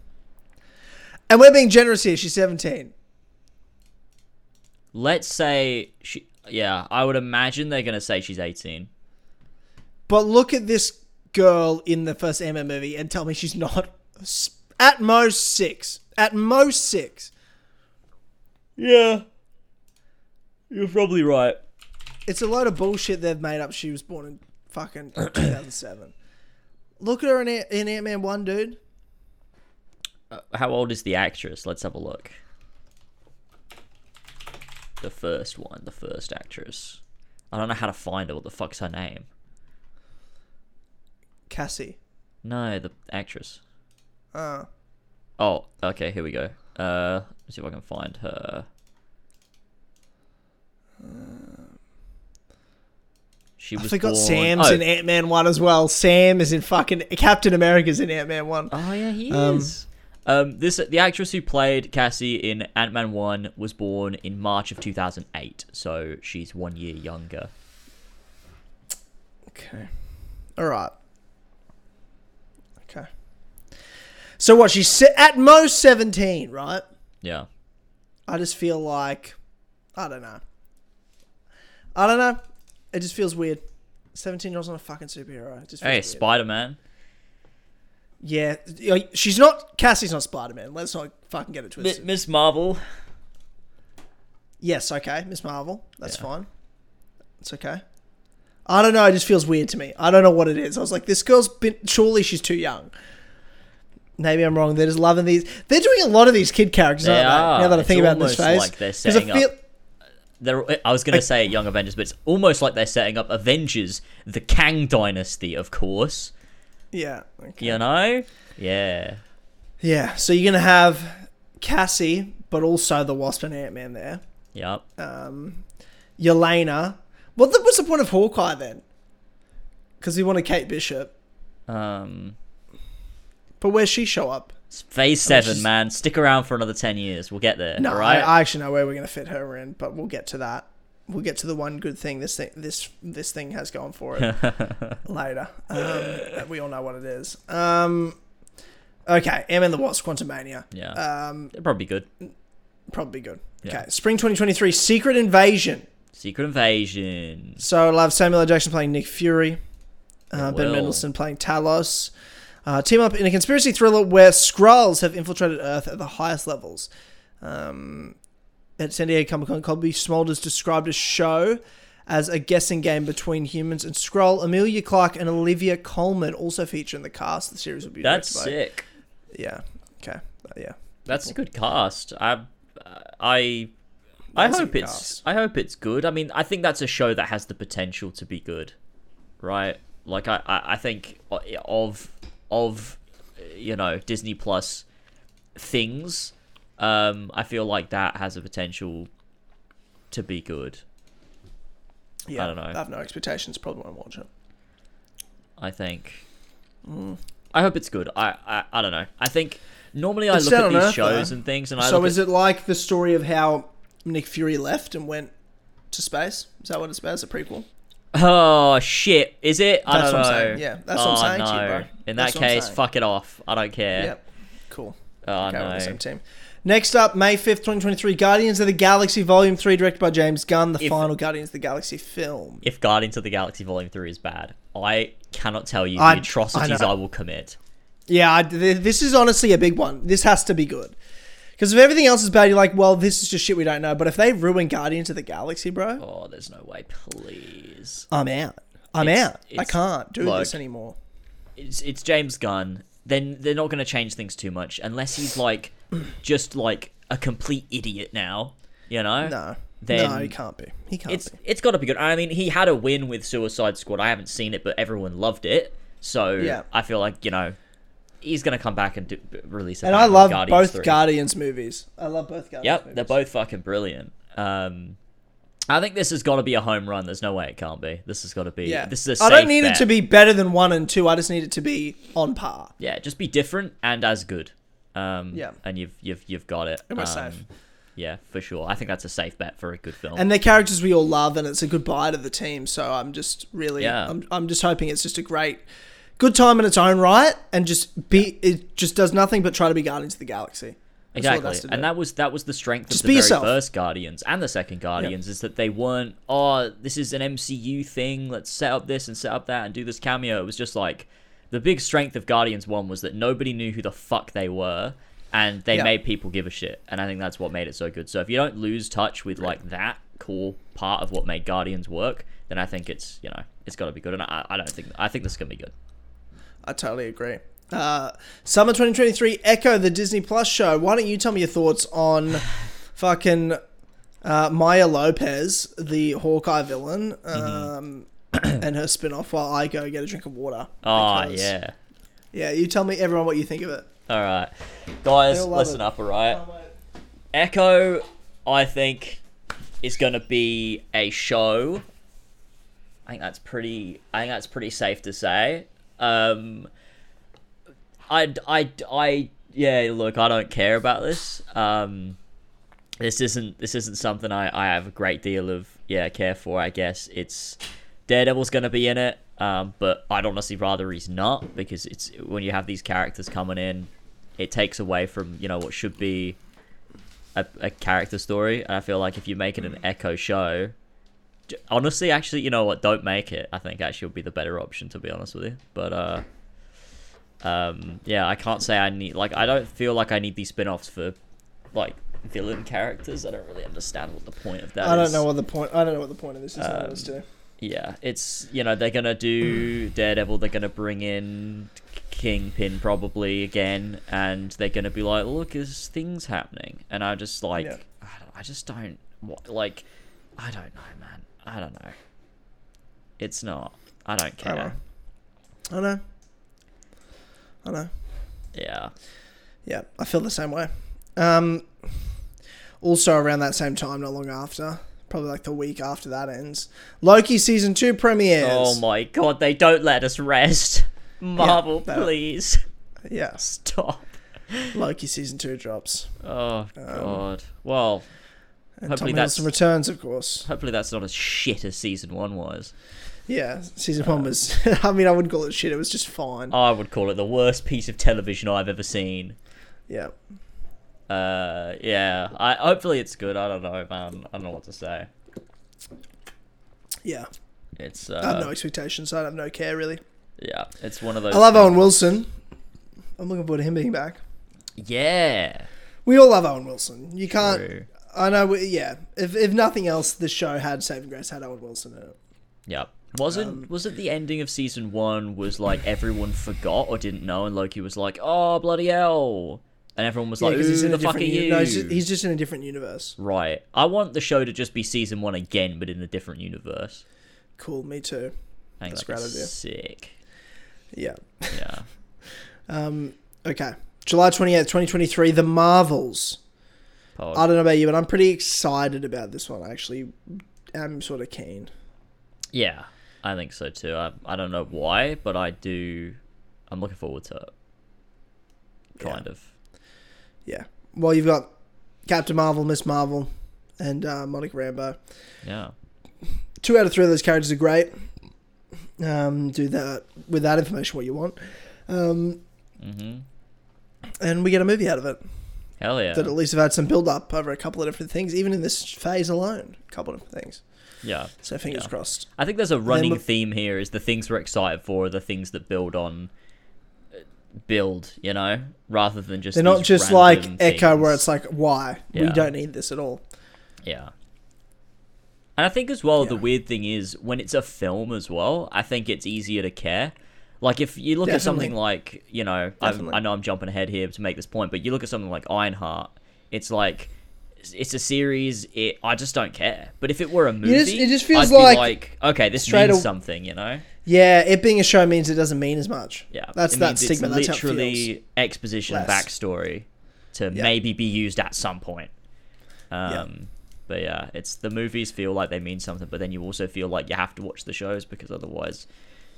A: And we're being generous here. She's 17.
B: Let's say she. Yeah, I would imagine they're gonna say she's 18.
A: But look at this girl in the first Ant Man movie and tell me she's not at most six. At most six.
B: Yeah. You're probably right.
A: It's a load of bullshit they've made up. She was born in fucking <clears throat> 2007. Look at her in, Ant- in Ant Man 1, dude.
B: Uh, how old is the actress? Let's have a look. The first one, the first actress. I don't know how to find her. What the fuck's her name?
A: Cassie.
B: No, the actress.
A: Uh,
B: Oh, okay, here we go. Uh, let's see if I can find her. She was.
A: I forgot
B: born...
A: Sam's
B: oh.
A: in Ant Man one as well. Sam is in fucking Captain America's in Ant Man one.
B: Oh yeah, he
A: Um,
B: is. Um, this the actress who played Cassie in Ant Man One was born in March of 2008, so she's one year younger.
A: Okay. All right. Okay. So what? She's at most seventeen, right?
B: Yeah.
A: I just feel like I don't know. I don't know. It just feels weird. Seventeen year old's not a fucking superhero. It just feels
B: Hey,
A: weird.
B: Spider Man.
A: Yeah, she's not. Cassie's not Spider Man. Let's not fucking get it twisted.
B: Miss Marvel.
A: yes, okay, Miss Marvel. That's
B: Yeah.
A: fine. It's okay. I don't know. It just feels weird to me. I don't know what it is. I was like, this girl's been. Surely she's too young. Maybe I'm wrong. They're just loving these. They're doing a lot of these kid characters,
B: They
A: aren't
B: are.
A: they? Now that I
B: It's
A: think about this phase,
B: like they're
A: 'Cause I
B: setting up-
A: feel-
B: They're, I was going to say Young Avengers, but it's almost like they're setting up Avengers, the Kang Dynasty, of course.
A: Yeah. Okay.
B: You know? Yeah.
A: Yeah. So you're gonna have Cassie, but also the Wasp and Ant Man there.
B: Yep.
A: um, Yelena. What the, what's the point of Hawkeye then? Because we wanted Kate Bishop,
B: Um,
A: but where's she show up?
B: Phase seven,
A: she's-
B: man. Stick around for another ten years. We'll get there.
A: No,
B: all
A: I. I actually know where we're gonna fit her in, but we'll get to that. We'll get to the one good thing this thing this this thing has going for it <laughs> later. Um, we all know what it is. Um, okay, Ant Man the Wasp, Quantumania.
B: yeah.
A: Um,
B: They're probably good.
A: probably good.
B: Yeah.
A: Okay, Spring 2023, Secret Invasion.
B: Secret Invasion.
A: So I'll have Samuel L. Jackson playing Nick Fury, uh, Ben. Mendelsohn playing Talos. Uh, team up in a conspiracy thriller where Skrulls have infiltrated Earth at the highest levels. Um, at San Diego Comic Con, Cobie Smulders described a show as a guessing game between humans and Skrull. Emilia Clarke and Olivia Colman also feature in the cast. The series will be
B: That's
A: by-
B: sick.
A: Yeah. Okay. Uh, yeah.
B: That's a good cast. I, I, I
A: That's
B: hope it's.
A: cast.
B: I hope it's good. I mean, I think that's a show that has the potential to be good, right? Like I, I, I think of, of, you know, Disney Plus things. Um, I feel like that has a potential to be good.
A: Yeah.
B: I don't know.
A: I have no expectations. Probably won't watch it.
B: I think.
A: Mm.
B: I hope it's good. I, I, I don't know. I think normally I
A: It's
B: look at these
A: Earth,
B: shows
A: though.
B: and things, and I
A: So is
B: at,
A: it like the story of how Nick Fury left and went to space? Is that what it's about? It's a prequel.
B: Oh shit! Is it? I
A: That's
B: don't know.
A: saying. Yeah, that's what I'm
B: oh,
A: saying
B: no.
A: to you, bro.
B: In that
A: what I'm
B: case, fuck it off. I don't care.
A: Yep. Cool.
B: Oh
A: Okay,
B: no.
A: the same team. Next up, May 5th, 2023, Guardians of the Galaxy Volume 3, directed by James Gunn, the
B: If-
A: final Guardians of the Galaxy film.
B: If Guardians of the Galaxy Volume Three is bad, I cannot tell you the
A: I- I
B: atrocities
A: know.
B: I, will commit.
A: Yeah, I, this is honestly a big one. This has to be good. Because if everything else is bad, you're like, well, this is just shit we don't know. But if they ruin Guardians of the Galaxy, bro,
B: Oh, there's no way. Please.
A: I'm out. I'm
B: It's-
A: out. I
B: it's-
A: can't do
B: look,
A: this anymore.
B: It's it's James Gunn. Then they're not going to change things too much unless he's like, <clears throat> just like a complete idiot now. You know.
A: No.
B: Then
A: no, he can't be. He can't
B: it's
A: be.
B: it's got to be good. I mean, he had a win with Suicide Squad. I haven't seen it, but everyone loved it. So
A: Yeah.
B: I feel like you know he's gonna come back and do, release. A
A: And I love
B: Guardians
A: both
B: 3.
A: Guardians movies. I love both Guardians
B: Yep,
A: movies.
B: they're both fucking brilliant. Um, I think this has got to be a home run. There's no way it can't be. This has got to be.
A: Yeah.
B: This is a
A: I don't need it to be better than one and two. I just need it to be on par.
B: Yeah, just be different and as good. Um,
A: Yeah.
B: and you've you've you've got it.
A: And we're
B: um,
A: safe.
B: Yeah, for sure. I think that's a safe bet for a good film.
A: And they're characters we all love, and it's a goodbye to the team. So I'm just really,
B: Yeah.
A: I'm, I'm just hoping it's just a great, good time in its own right, and just be, it just does nothing but try to be Guardians of the Galaxy. That's
B: Exactly, and that was that was the strength
A: Just
B: of the very
A: yourself.
B: first Guardians and the second Guardians is that they weren't. Oh, this is an MCU thing. Let's set up this and set up that and do this cameo. It was just like the big strength of Guardians One was that nobody knew who the fuck they were, and they
A: Yeah.
B: made people give a shit. And I think that's what made it so good. So if you don't lose touch with like that core part of what made Guardians work, then I think it's you know it's got to be good. And I, I don't think I think this is gonna be good.
A: I totally agree. Uh, Summer 2023, Echo, the Disney Plus show. Why don't you tell me your thoughts on fucking uh, Maya Lopez, the Hawkeye villain,
B: Mm-hmm.
A: um, and her spin off while I go get a drink of water?
B: Oh
A: Because-
B: yeah.
A: Yeah, you tell me, everyone, what you think of it.
B: All right, guys, listen
A: it.
B: up. All right. Echo, I think, is going to be a show I think that's pretty. I think that's pretty safe to say. Um, I, I, I, yeah. Look, I don't care about this. Um, this isn't this isn't something I, I have a great deal of yeah care for. I guess it's Daredevil's to be in it, um, but I'd honestly rather he's not because it's when you have these characters coming in, it takes away from you know what should be a, a character story. And I feel like if you make it an Echo show, honestly, actually, you know what? Don't make it. I think actually would be the better option to be honest with you. But uh, um, yeah, I can't say I need like I don't feel like I need these spin-offs for like villain characters. I don't really understand what the point of that
A: I don't
B: is.
A: know what the point. I don't know what the point of this is.
B: Um,
A: too.
B: Yeah, it's you know they're gonna do Daredevil. They're gonna bring in Kingpin probably again, and they're gonna be like, "Look, there's things happening," and I just like,
A: Yeah.
B: I, don't, I just don't like, I don't know, man. I don't know. It's not. I don't care.
A: I know. I know. I know.
B: Yeah.
A: Yeah, I feel the same way. Um, also around that same time, not long after, probably like the week after that ends, Loki season two premieres.
B: Oh my god, they don't let us rest. Marvel,
A: no.
B: please
A: Yeah,
B: stop.
A: Loki season two drops.
B: Oh god. Well,
A: And
B: Hopefully
A: Tom
B: that's-
A: Hiddleston returns, of course.
B: hopefully that's not as shit as season one was.
A: Yeah, season one was. <laughs> I mean, I wouldn't call it shit. It was just fine.
B: I would call it the worst piece of television I've ever seen.
A: Yeah.
B: Uh, yeah. I hopefully it's good. I don't know, man. I don't know what to say.
A: Yeah.
B: It's
A: I have no
B: uh,
A: expectations. So I have no care really.
B: yeah. It's one of those.
A: I love
B: things-
A: Owen Wilson. I'm looking forward to him being back.
B: Yeah.
A: We all love Owen Wilson. You can't.
B: True.
A: I know. Yeah. If if nothing else, the show had Saving Grace had Owen Wilson in it.
B: Yep. Wasn't
A: Um,
B: was it the ending of season one was like everyone forgot or didn't know and Loki was like, oh bloody hell, and everyone was
A: Yeah,
B: like,
A: because he's
B: who
A: in
B: the fuck are you?
A: No, he's just, he's just in a different universe.
B: Right. I want the show to just be season one again, but in a different universe.
A: Cool. Me too.
B: I think
A: That's a
B: that'd
A: great
B: be
A: idea.
B: Sick.
A: Yeah.
B: Yeah. <laughs>
A: Um. Okay. July twenty eighth, twenty twenty three. The Marvels.
B: Pod.
A: I don't know about you, but I'm pretty excited about this one. Actually. I actually am sort of keen.
B: Yeah, I think so too. I, I don't know why, but I do. I'm looking forward to it. Kind of.
A: Yeah. Well, you've got Captain Marvel, Miss Marvel, and uh, Monica Rambeau.
B: Yeah.
A: Two out of three of those characters are great. Um, do that with that information what you want. Um,
B: hmm
A: and we get a movie out of it
B: Hell yeah.
A: that at least have had some build up over a couple of different things, even in this phase alone. A couple of different things.
B: Yeah.
A: So fingers
B: Yeah.
A: crossed.
B: I think there's a running
A: we-
B: theme here is the things we're excited for are the things that build on build, you know, rather than just
A: They're not just like
B: random
A: Echo, where it's like, why? We don't need this at all.
B: Yeah. And I think as well, the weird thing is when it's a film as well, I think it's easier to care. Like if you look at something like, you know, i
A: Definitely.
B: I know I'm jumping ahead here to make this point, but you look at something like Ironheart, it's like it's a series. It I just don't care. But if it were a movie,
A: just- it just feels like
B: like okay, this means
A: aw-
B: something, you know?
A: Yeah, it being a show means it doesn't mean as much.
B: Yeah,
A: That's
B: it
A: that stigma.
B: It's
A: That's it
B: literally exposition
A: Less.
B: backstory to
A: Yeah.
B: maybe be used at some point. Um, But yeah, it's the movies feel like they mean something, but then you also feel like you have to watch the shows because otherwise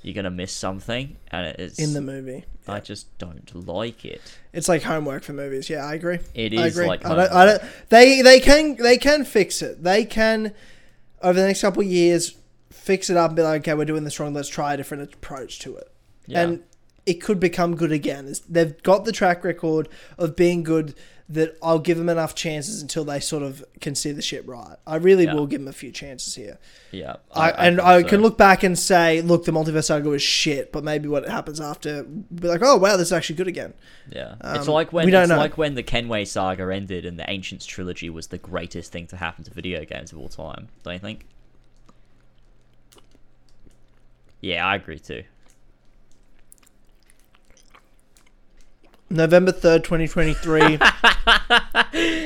B: you're gonna miss something, and it's
A: in the movie.
B: I just don't like it.
A: It's like homework for movies. Yeah, I agree.
B: It
A: I agree.
B: like
A: I don't, I don't, they they can they can fix it. They can over the next couple of years fix it up and be like, okay, we're doing this wrong. Let's try a different approach to it.
B: Yeah.
A: And it could become good again. They've got the track record of being good. That I'll give them enough chances until they sort of can see the shit right. I really
B: Yeah.
A: will give them a few chances here.
B: yeah,
A: I, and
B: think
A: I
B: so.
A: can look back and say, look, the multiverse saga was shit, but maybe what happens after, be like, oh wow, this is actually good again.
B: Yeah, it's
A: Um,
B: like when
A: we don't
B: it's
A: know.
B: like when the Kenway saga ended and the Ancients trilogy was the greatest thing to happen to video games of all time. Don't you think? Yeah, I agree too.
A: November 3rd, 2023.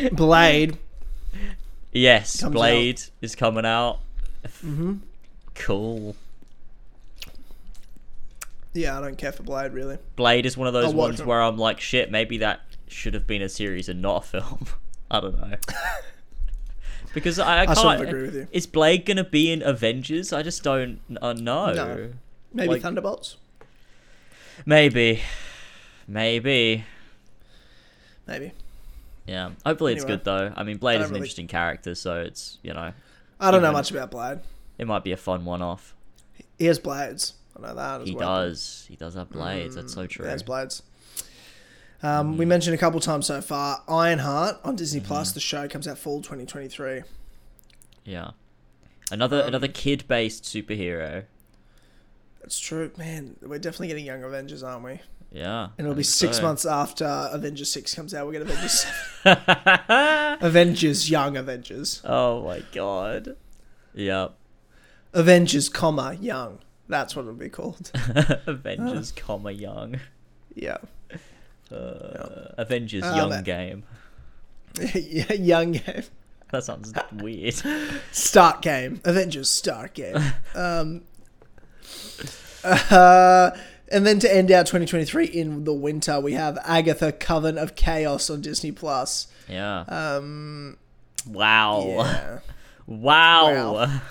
A: <laughs> Blade.
B: Yes,
A: Comes
B: Blade is coming out.
A: hmm
B: Cool.
A: Yeah, I don't care for Blade, really.
B: Blade is one of those ones
A: it.
B: where I'm like, shit, maybe that should have been a series and not a film. <laughs> I don't know. <laughs> Because I, I
A: I
B: can't.
A: sort of agree with you.
B: Is Blade gonna be in Avengers? I just don't uh, know.
A: No. Maybe
B: Like-
A: Thunderbolts.
B: Maybe, maybe.
A: Maybe.
B: Yeah. Hopefully it's
A: Anyway.
B: good though. I mean, Blade
A: I
B: is an
A: really-
B: interesting character, so it's you know
A: I don't know much about Blade.
B: it might be a fun one-off.
A: He has blades. I know that. As
B: He
A: well.
B: does. He does have blades. That's so true.
A: He has blades. Um,
B: Mm.
A: We mentioned a couple times so far. Ironheart on Disney
B: Mm-hmm.
A: Plus. The show comes out fall 2023.
B: Yeah. Another
A: Um,
B: another kid-based superhero.
A: That's true, man. We're definitely getting Young Avengers, aren't we?
B: Yeah.
A: And it'll be six
B: so.
A: months after Avengers Six comes out. We're gonna Avengers Seven. <laughs> Avengers, Young Avengers,
B: oh my god. Yep.
A: Avengers, comma Young. That's what it'll be called. <laughs>
B: Avengers, comma young.
A: Yeah,
B: Uh, Avengers
A: Um,
B: young game. <laughs>
A: Yeah, young game.
B: That sounds weird.
A: Start game. Avengers start game. Um, uh, and then to end out 2023 in the winter, we have Agatha Coven of Chaos on Disney Plus.
B: Yeah.
A: Um,
B: Wow.
A: yeah. <laughs>
B: Wow.
A: Wow.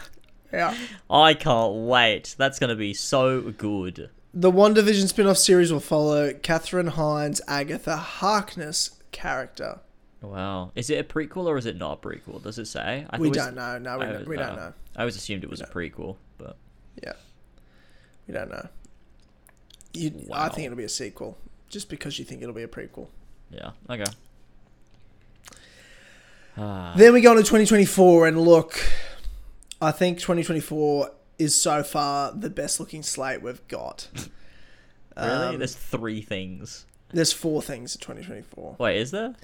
A: Yeah.
B: I can't wait. That's going to be so good.
A: The WandaVision spin off series will follow Kathryn Hahn, Agatha Harkness character.
B: Wow. Is it a prequel or is it not a prequel? Does it say? I
A: We
B: thought it was-
A: don't know. No, we,
B: I-
A: don't, we don't
B: oh.
A: know.
B: I always assumed it was a prequel, but
A: Yeah. We don't know. You, I think it'll be a sequel, just because you think it'll be a prequel.
B: yeah. Okay. Ah,
A: Then we go into 2024, and look, I think 2024 is so far the best looking slate we've got. <laughs>
B: really?
A: Um,
B: There's three things.
A: there's four things in 2024.
B: Wait, is there?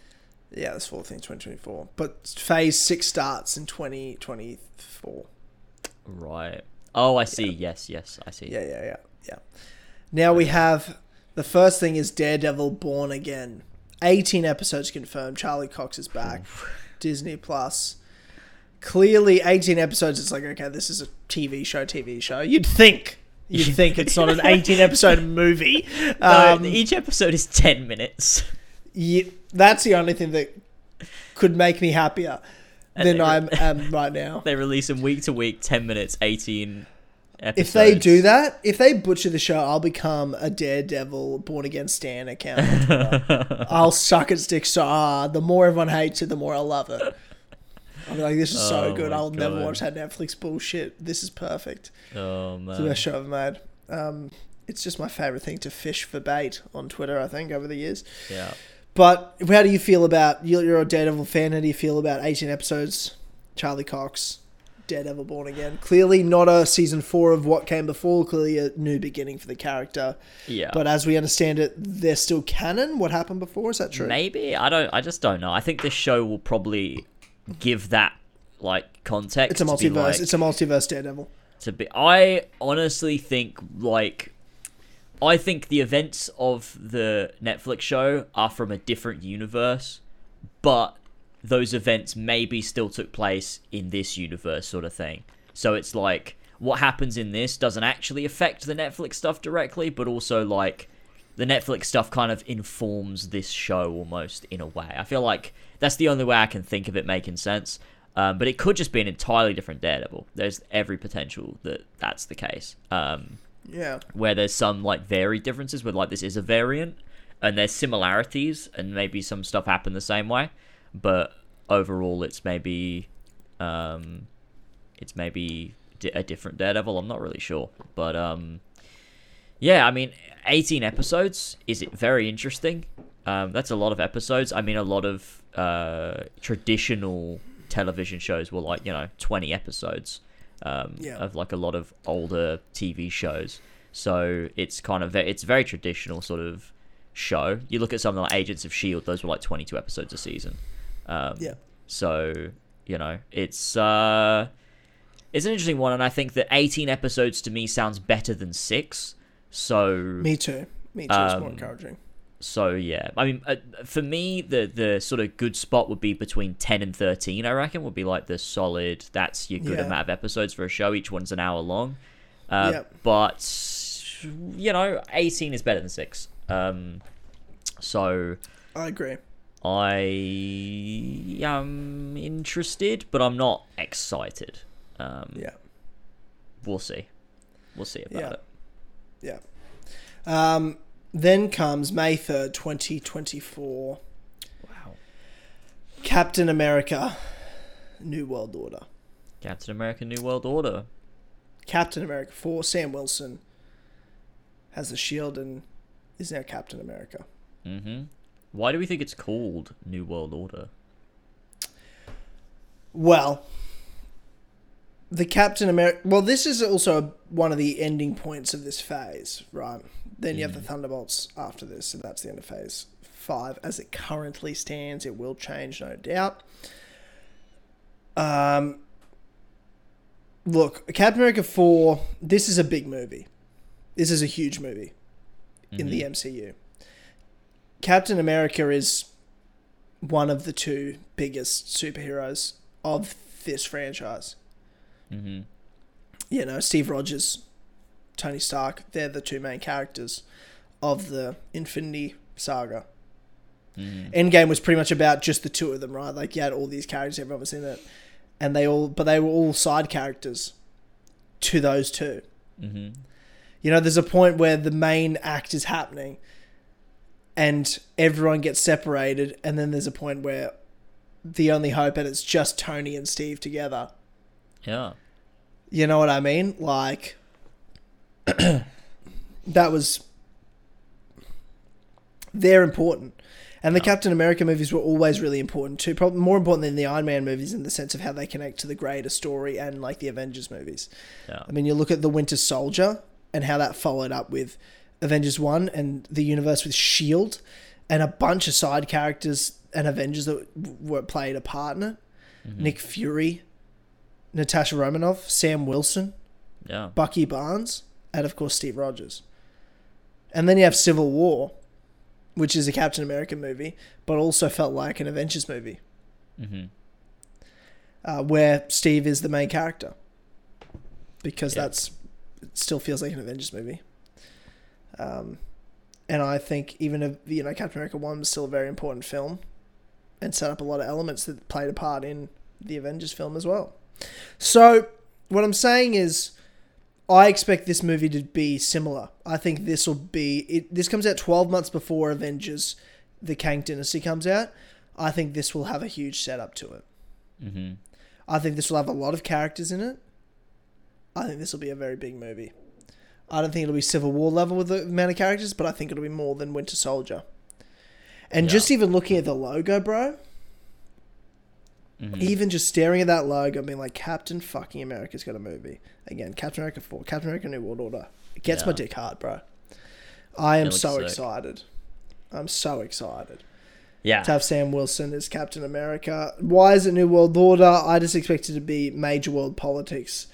A: Yeah, there's four things in 2024. But phase six starts in 2024.
B: Right. Oh, I see. Yes, yes, I see.
A: Yeah, yeah, yeah, yeah. Now we have the first thing is Daredevil Born Again. 18 episodes confirmed. Charlie Cox is back. Disney Plus. Clearly, 18 episodes. It's like, okay, this is a TV show, TV show. You'd think. You'd think it's not an 18 episode <laughs> movie.
B: No,
A: Um,
B: each episode is 10 minutes.
A: ye- that's the only thing that could make me happier
B: And
A: than I'm am right now. <laughs>
B: They release them week to week, 10 minutes, 18 episodes.
A: If they do that, if they butcher the show, I'll become a Daredevil Born Again Stan account. <laughs> I'll suck at stick so hard. The more everyone hates it, the more I love it. I'll be like, this is so
B: Oh
A: good. I'll never watch that Netflix bullshit. This is perfect.
B: Oh,
A: It's the best show I've made. Um, it's just my favorite thing to fish for bait on Twitter. I think over the years.
B: Yeah.
A: But how do you feel about you're a Daredevil fan? How do you feel about 18 episodes? Charlie Cox, Daredevil Born Again. Clearly not a season four of what came before. Clearly a new beginning for the character.
B: Yeah.
A: But as we understand it, they're still canon. What happened before? Is that true?
B: Maybe. I don't, I just don't know. I think this show will probably give that, like, context.
A: It's a multiverse.
B: like-
A: It's a multiverse Daredevil.
B: to be I honestly think like I think the events of the Netflix show are from a different universe, but those events maybe still took place in this universe sort of thing. So it's like what happens in this doesn't actually affect the Netflix stuff directly, but also like the Netflix stuff kind of informs this show almost in a way. I feel like that's the only way I can think of it making sense. Um, but it could just be an entirely different Daredevil. There's every potential that that's the case. Um,
A: Yeah.
B: where there's some like varied differences, where like this is a variant, and there's similarities, and maybe some stuff happened the same way, but overall it's maybe, um, it's maybe di- a different Daredevil. I'm not really sure, but um, yeah, I mean, 18 episodes is it very interesting. Um, that's a lot of episodes. I mean, a lot of uh, traditional television shows were like you know 20 episodes um,
A: Yeah.
B: of like a lot of older TV shows. So it's kind of ve- it's very traditional sort of show. You look at something like Agents of Shield; those were like 22 episodes a season. Um,
A: Yeah.
B: So you know, it's uh, it's an interesting one, and I think that 18 episodes to me sounds better than six. So
A: Me too. Me too. it's more
B: Um,
A: encouraging.
B: so yeah, I mean, uh, for me, the the sort of good spot would be between ten and thirteen. I reckon would be like the solid. That's your good
A: Yeah.
B: amount of episodes for a show. Each one's an hour long. Uh,
A: Yep.
B: But you know, eighteen is better than six. Um, so
A: I agree.
B: I am interested, but I'm not excited. Um,
A: Yeah.
B: We'll see. We'll see about
A: Yeah.
B: it.
A: Yeah. Um, then comes May 3rd, 2024.
B: Wow.
A: Captain America New World Order.
B: Captain America: New World Order.
A: Captain America 4, Sam Wilson has the shield and is now Captain America.
B: Mm-hmm. Why do we think it's called New World Order?
A: Well, the Captain America. Well, this is also one of the ending points of this phase, right? Then you have the Thunderbolts after this, so that's the end of phase five. As it currently stands, it will change, no doubt. Um, look, Captain America 4, this is a big movie. This is a huge movie in the MCU. Captain America is one of the two biggest superheroes of this franchise.
B: Mm-hmm.
A: You know, Steve Rogers, Tony Stark, they're the two main characters of the Infinity Saga.
B: Mm-hmm.
A: Endgame was pretty much about just the two of them, right? Like you had all these characters, everyone was in it, and they all, but they were all side characters to those two.
B: Mm-hmm.
A: You know, there's a point where the main act is happening, and everyone gets separated, and then there's a point where the only hope, and it's just Tony and Steve together.
B: Yeah.
A: You know what I mean? Like, <clears throat> that was. They're important. And the Captain America movies were always really important too. Probably more important than the Iron Man movies in the sense of how they connect to the greater story and like the Avengers movies.
B: Yeah.
A: I mean, you look at the Winter Soldier and how that followed up with Avengers 1 and the universe with S.H.I.E.L.D. and a bunch of side characters and Avengers that were played a part in it. Nick Fury, Natasha Romanoff, Sam Wilson,
B: Yeah.
A: Bucky Barnes, and of course Steve Rogers. And then you have Civil War, which is a Captain America movie, but also felt like an Avengers movie,
B: Mm-hmm.
A: uh, where Steve is the main character. Because
B: Yeah.
A: that's it still feels like an Avengers movie. Um, and I think even if you know Captain America One was still a very important film, and set up a lot of elements that played a part in the Avengers film as well. So what I'm saying is, I expect this movie to be similar. I think this will be it. This comes out 12 months before Avengers: The Kang Dynasty comes out. I think this will have a huge setup to it.
B: Mm-hmm.
A: I think this will have a lot of characters in it. I think this will be a very big movie. I don't think it'll be Civil War level with the amount of characters, but I think it'll be more than Winter Soldier. And
B: Yeah.
A: just even looking at the logo, bro,
B: Mm-hmm.
A: even just staring at that logo, and being like, Captain fucking America's got a movie. Again, Captain America 4, Captain America New World Order. It gets my dick hard, bro. I am so
B: sick.
A: excited. I'm so excited
B: Yeah.
A: to have Sam Wilson as Captain America. Why is it New World Order? I just expect it to be major world politics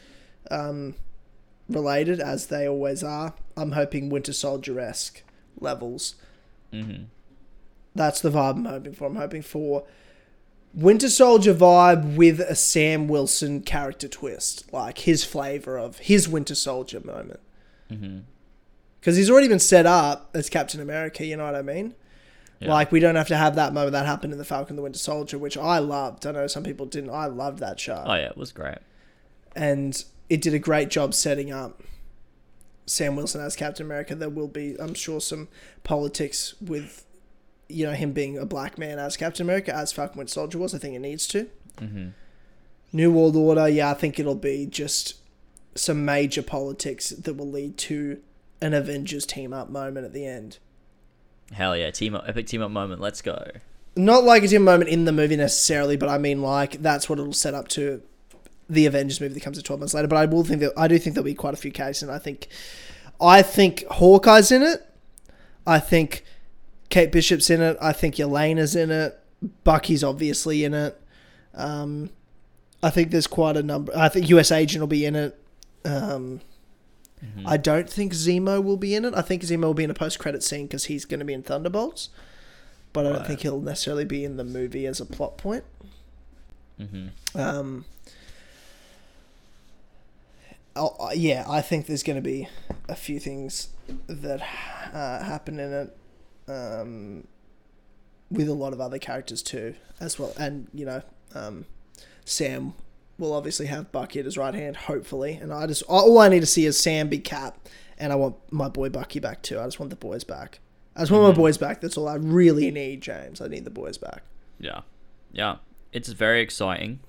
A: um, related, as they always are. I'm hoping Winter Soldier esque levels.
B: Mm-hmm.
A: That's the vibe I'm hoping for. I'm hoping for Winter Soldier vibe with a Sam Wilson character twist, like his flavor of his Winter Soldier moment.
B: Mm-hmm.
A: Because he's already been set up as Captain America, you know what I mean?
B: Yeah.
A: Like, we don't have to have that moment that happened in The Falcon the Winter Soldier, which I loved. I know some people didn't. I loved that show.
B: Oh yeah, it was great.
A: And it did a great job setting up Sam Wilson as Captain America. There will be, I'm sure, some politics with, you know, him being a black man as Captain America, as Falcon Winter Soldier was. I think it needs to.
B: Mm-hmm.
A: New World Order, yeah, I think it'll be just some major politics that will lead to an Avengers team up moment at the end.
B: Hell yeah, team up, epic team up moment. Let's go.
A: Not like a team moment in the movie necessarily, but I mean like that's what it'll set up to the Avengers movie that comes out twelve months later. But I will think that I do think there'll be quite a few cases, and I think I think Hawkeye's in it. I think Kate Bishop's in it. I think Yelena's in it. Bucky's obviously in it. Um, I think there's quite a number. I think US Agent will be in it. Um,
B: Mhm.
A: I don't think Zemo will be in it. I think Zemo will be in a post-credit scene because he's going to be in Thunderbolts, but I don't
B: Right.
A: think he'll necessarily be in the movie as a plot point.
B: Mm-hmm.
A: Um, oh, uh, yeah, I think there's going to be a few things that uh, happen in it, um, with a lot of other characters too, as well. And you know, Um, Sam will obviously have Bucky at his right hand, hopefully, and I just all I need to see is Sam be Cap, and I want my boy Bucky back too. I just want the boys back. I just want my boys back. That's all I really need, James. I need the boys back.
B: Yeah, yeah, it's very exciting.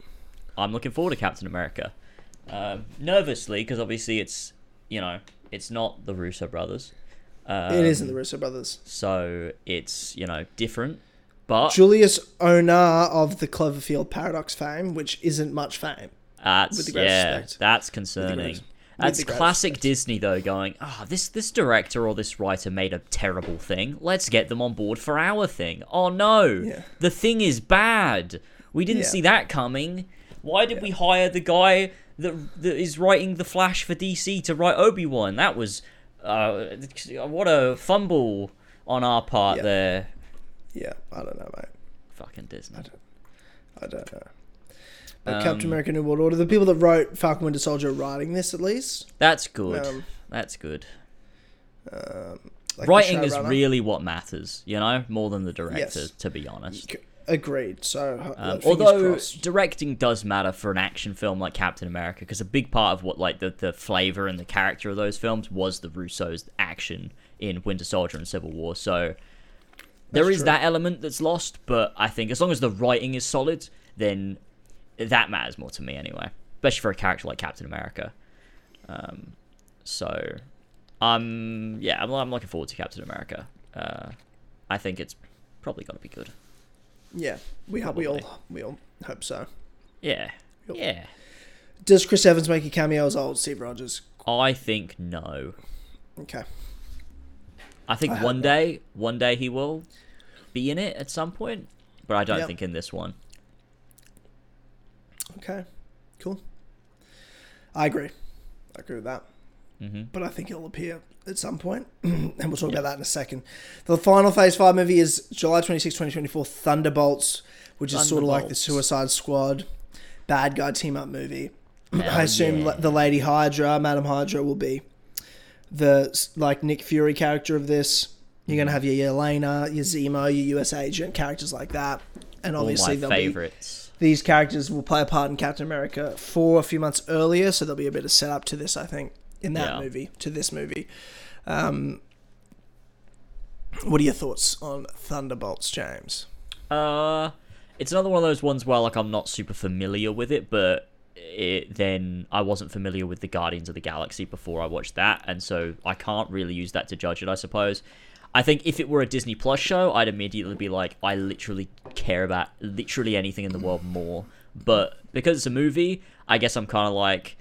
B: I'm looking forward to Captain America. Um, nervously, because obviously it's you know it's not the Russo brothers. Um,
A: it isn't the Russo brothers.
B: So it's you know different, but
A: Julius Onah of the Cloverfield Paradox fame, which isn't much fame.
B: that's
A: with the
B: yeah,
A: respect.
B: that's concerning. That's classic
A: respect.
B: Disney though, going, ah, this this director or this writer made a terrible thing. Let's get them on board for our thing. Oh no,
A: Yeah.
B: the thing is bad. We didn't
A: Yeah.
B: see that coming. Why did we hire the guy that that is writing the Flash for DC to write Obi Wan? That was uh, what a fumble on our part
A: Yeah.
B: there.
A: Yeah, I don't know, mate.
B: Fucking Disney.
A: I don't know. But Captain
B: Um,
A: America: New World Order, the people that wrote Falcon Winter Soldier are writing this at least.
B: That's good.
A: Um,
B: That's good.
A: Um, like
B: Writing is really what matters, you know, more than the director,
A: Yes.
B: to be honest.
A: Agreed. So, uh,
B: Um, although
A: crossed.
B: directing does matter for an action film like Captain America, because a big part of what like the, the flavor and the character of those films was the Russo's action in Winter Soldier and Civil War. So there
A: That's
B: is
A: true.
B: that element that's lost, but I think as long as the writing is solid, then that matters more to me anyway, especially for a character like Captain America. Um, so, um, yeah, I'm, I'm looking forward to Captain America. Uh, I think it's probably going to be good.
A: Yeah, we hope we all we all hope so.
B: Yeah, yeah.
A: Does Chris Evans make a cameo as old Steve Rogers?
B: I think no.
A: Okay.
B: I think
A: I
B: one
A: not.
B: day, one day he will be in it at some point, but I don't
A: Yep.
B: think in this one.
A: Okay. Cool. I agree. I agree with that.
B: Hmm
A: But I think it'll appear at some point, <clears throat> and we'll talk about that in a second. The final Phase Five movie is July 26, 2024, Thunderbolts, which is sort of like the Suicide Squad bad guy team up movie. <clears throat> I assume
B: yeah.
A: the Lady Hydra, Madam Hydra, will be the like Nick Fury character of this. You're
B: Mm-hmm.
A: gonna have your Yelena, your Zemo, your US agent characters like that, and obviously
B: All my
A: there'll be these characters will play a part in Captain America four a few months earlier, so there'll be a bit of setup to this, I think, in that
B: Yeah.
A: movie, to this movie. Um, what are your thoughts on Thunderbolts, James?
B: Uh, it's another one of those ones where like I'm not super familiar with it, but it, then I wasn't familiar with the Guardians of the Galaxy before I watched that, and so I can't really use that to judge it. I suppose. I think if it were a Disney Plus show, I'd immediately be like, I literally care about literally anything in the world more. But because it's a movie, I guess I'm kind of like,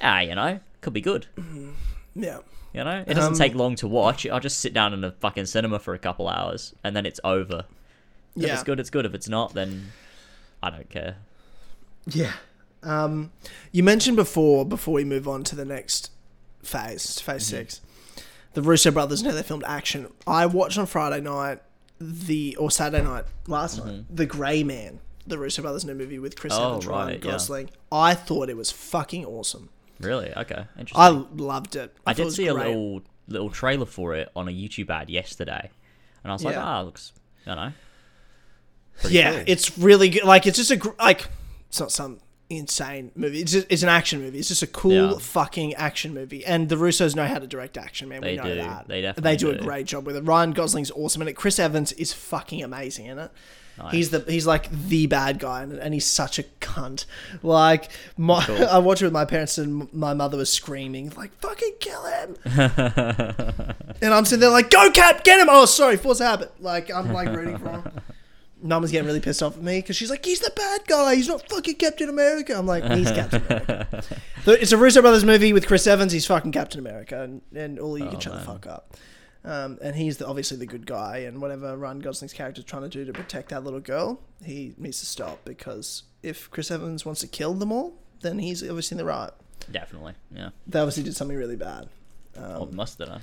B: ah, you know, could be good.
A: Yeah,
B: You know, it doesn't
A: Um,
B: take long to watch. I'll just sit down in a fucking cinema for a couple hours, and then it's over. If
A: yeah,
B: it's good, it's good. If it's not, then I don't care.
A: yeah. Um, you mentioned before, before we move on to the next phase, phase
B: Mm-hmm.
A: six, the Russo brothers know they filmed action. I watched on Friday night the or Saturday night last night the Grey Man, the Russo brothers new movie with Chris
B: Mm-hmm. Oh,
A: Evans, Ryan
B: right, yeah.
A: Gosling. I thought it was fucking awesome.
B: Really? Okay. Interesting.
A: I
B: I,
A: loved it. I, it
B: did
A: was
B: see a little little trailer for it on a YouTube ad yesterday, and I was like, ah, looks, you know.
A: Yeah,
B: cool.
A: it's really good. Like it's just a gr- like it's not some insane movie. It's just, it's an action movie. It's just a cool
B: Yeah.
A: fucking action movie. And the Russos know how to direct action, man.
B: They
A: we know
B: do.
A: that.
B: They
A: They
B: definitely
A: do a great job with it. Ryan Gosling's awesome in it. Chris Evans is fucking amazing in it.
B: Nice.
A: He's the he's like the bad guy, and, and he's such a cunt. Like my,
B: Cool. <laughs>
A: I watched it with my parents, and my mother was screaming like, "Fucking kill him!" <laughs> and I'm sitting there like, "Go, Cap, get him!" Oh, sorry, force habit. Like I'm like rooting for him. Mum was getting really pissed off at me because she's like, "He's the bad guy. He's not fucking Captain America." I'm like, "He's Captain America." <laughs> It's a Russo brothers movie with Chris Evans. He's fucking Captain America, and, and all you
B: Oh,
A: can shut the fuck up. Um, and he's the, obviously the good guy, and whatever Ryan Gosling's character is trying to do to protect that little girl, he needs to stop because if Chris Evans wants to kill them all, then he's obviously in the right.
B: Definitely. Yeah.
A: They obviously did something really bad.
B: oh,
A: Um,
B: must have done.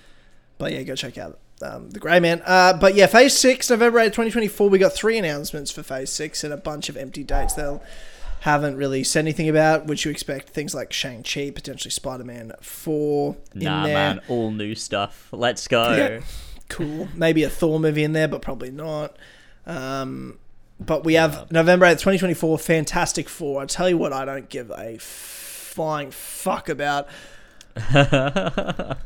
A: but yeah, go check out um, the Grey Man. Uh, but yeah, Phase Six, November 8, 2024. We got three announcements for Phase Six and a bunch of empty dates. They'll haven't really said anything about, which you expect things like Shang Chi, potentially Spider Man Four in
B: Nah,
A: there.
B: man. All new stuff. Let's go.
A: Yeah. Cool. Maybe a Thor movie in there, but probably not. Um, but we have November 8th, 2024, Fantastic Four. I tell you what, I don't give a flying fuck about. <laughs>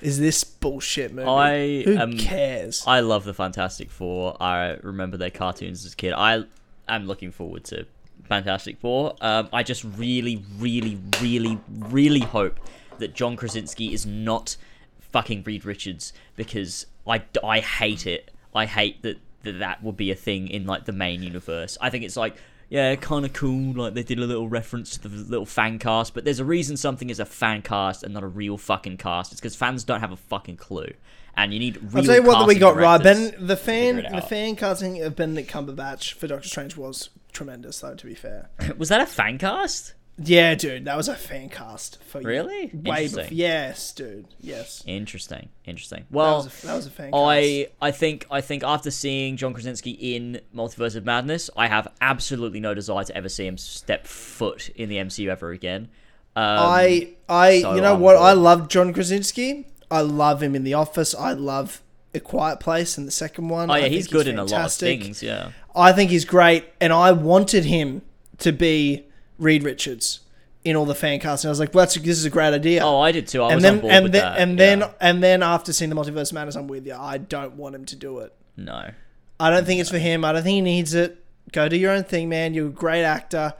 A: Is this bullshit movie?
B: I
A: Who cares?
B: I love the Fantastic Four. I remember their cartoons as a kid. I am looking forward to Fantastic Four. Um, I just really, really, really, really hope that John Krasinski is not fucking Reed Richards because I, I hate it. I hate that, that that would be a thing in like the main universe. I think it's like yeah, kind of cool. Like they did a little reference to the little fan cast, but there's a reason something is a fan cast and not a real fucking cast. It's because fans don't have a fucking clue, and you need. Real
A: I'll tell you what we got right. Ben, the fan, the fan casting of Benedict Cumberbatch for Doctor Strange was tremendous, though. To be fair, <laughs>
B: Was that a fan cast?
A: yeah, dude, that was a fan cast for you.
B: Really?
A: Way before, yes, dude, yes.
B: Interesting. Interesting.
A: That
B: Well,
A: was a, that was a fan cast.
B: I I think I think after seeing John Krasinski in Multiverse of Madness, I have absolutely no desire to ever see him step foot in the MCU ever again. Um,
A: I, I,
B: so
A: you know
B: I'm
A: what? I love John Krasinski. I love him in The Office. I love A Quiet Place in the second one.
B: oh yeah, he's good in
A: fantastic.
B: a lot of things. Yeah.
A: I think he's great, and I wanted him to be Reed Richards in all the fan casting. I was like, well, that's, this is a great idea.
B: Oh, I did too. I
A: and
B: was
A: then
B: on board
A: and
B: with
A: then
B: that.
A: and then and then after seeing the Multiverse Madness, I'm with you. I don't want him to do it.
B: no.
A: I don't think it's for him. I don't think he needs it. Go do your own thing, man. You're a great actor,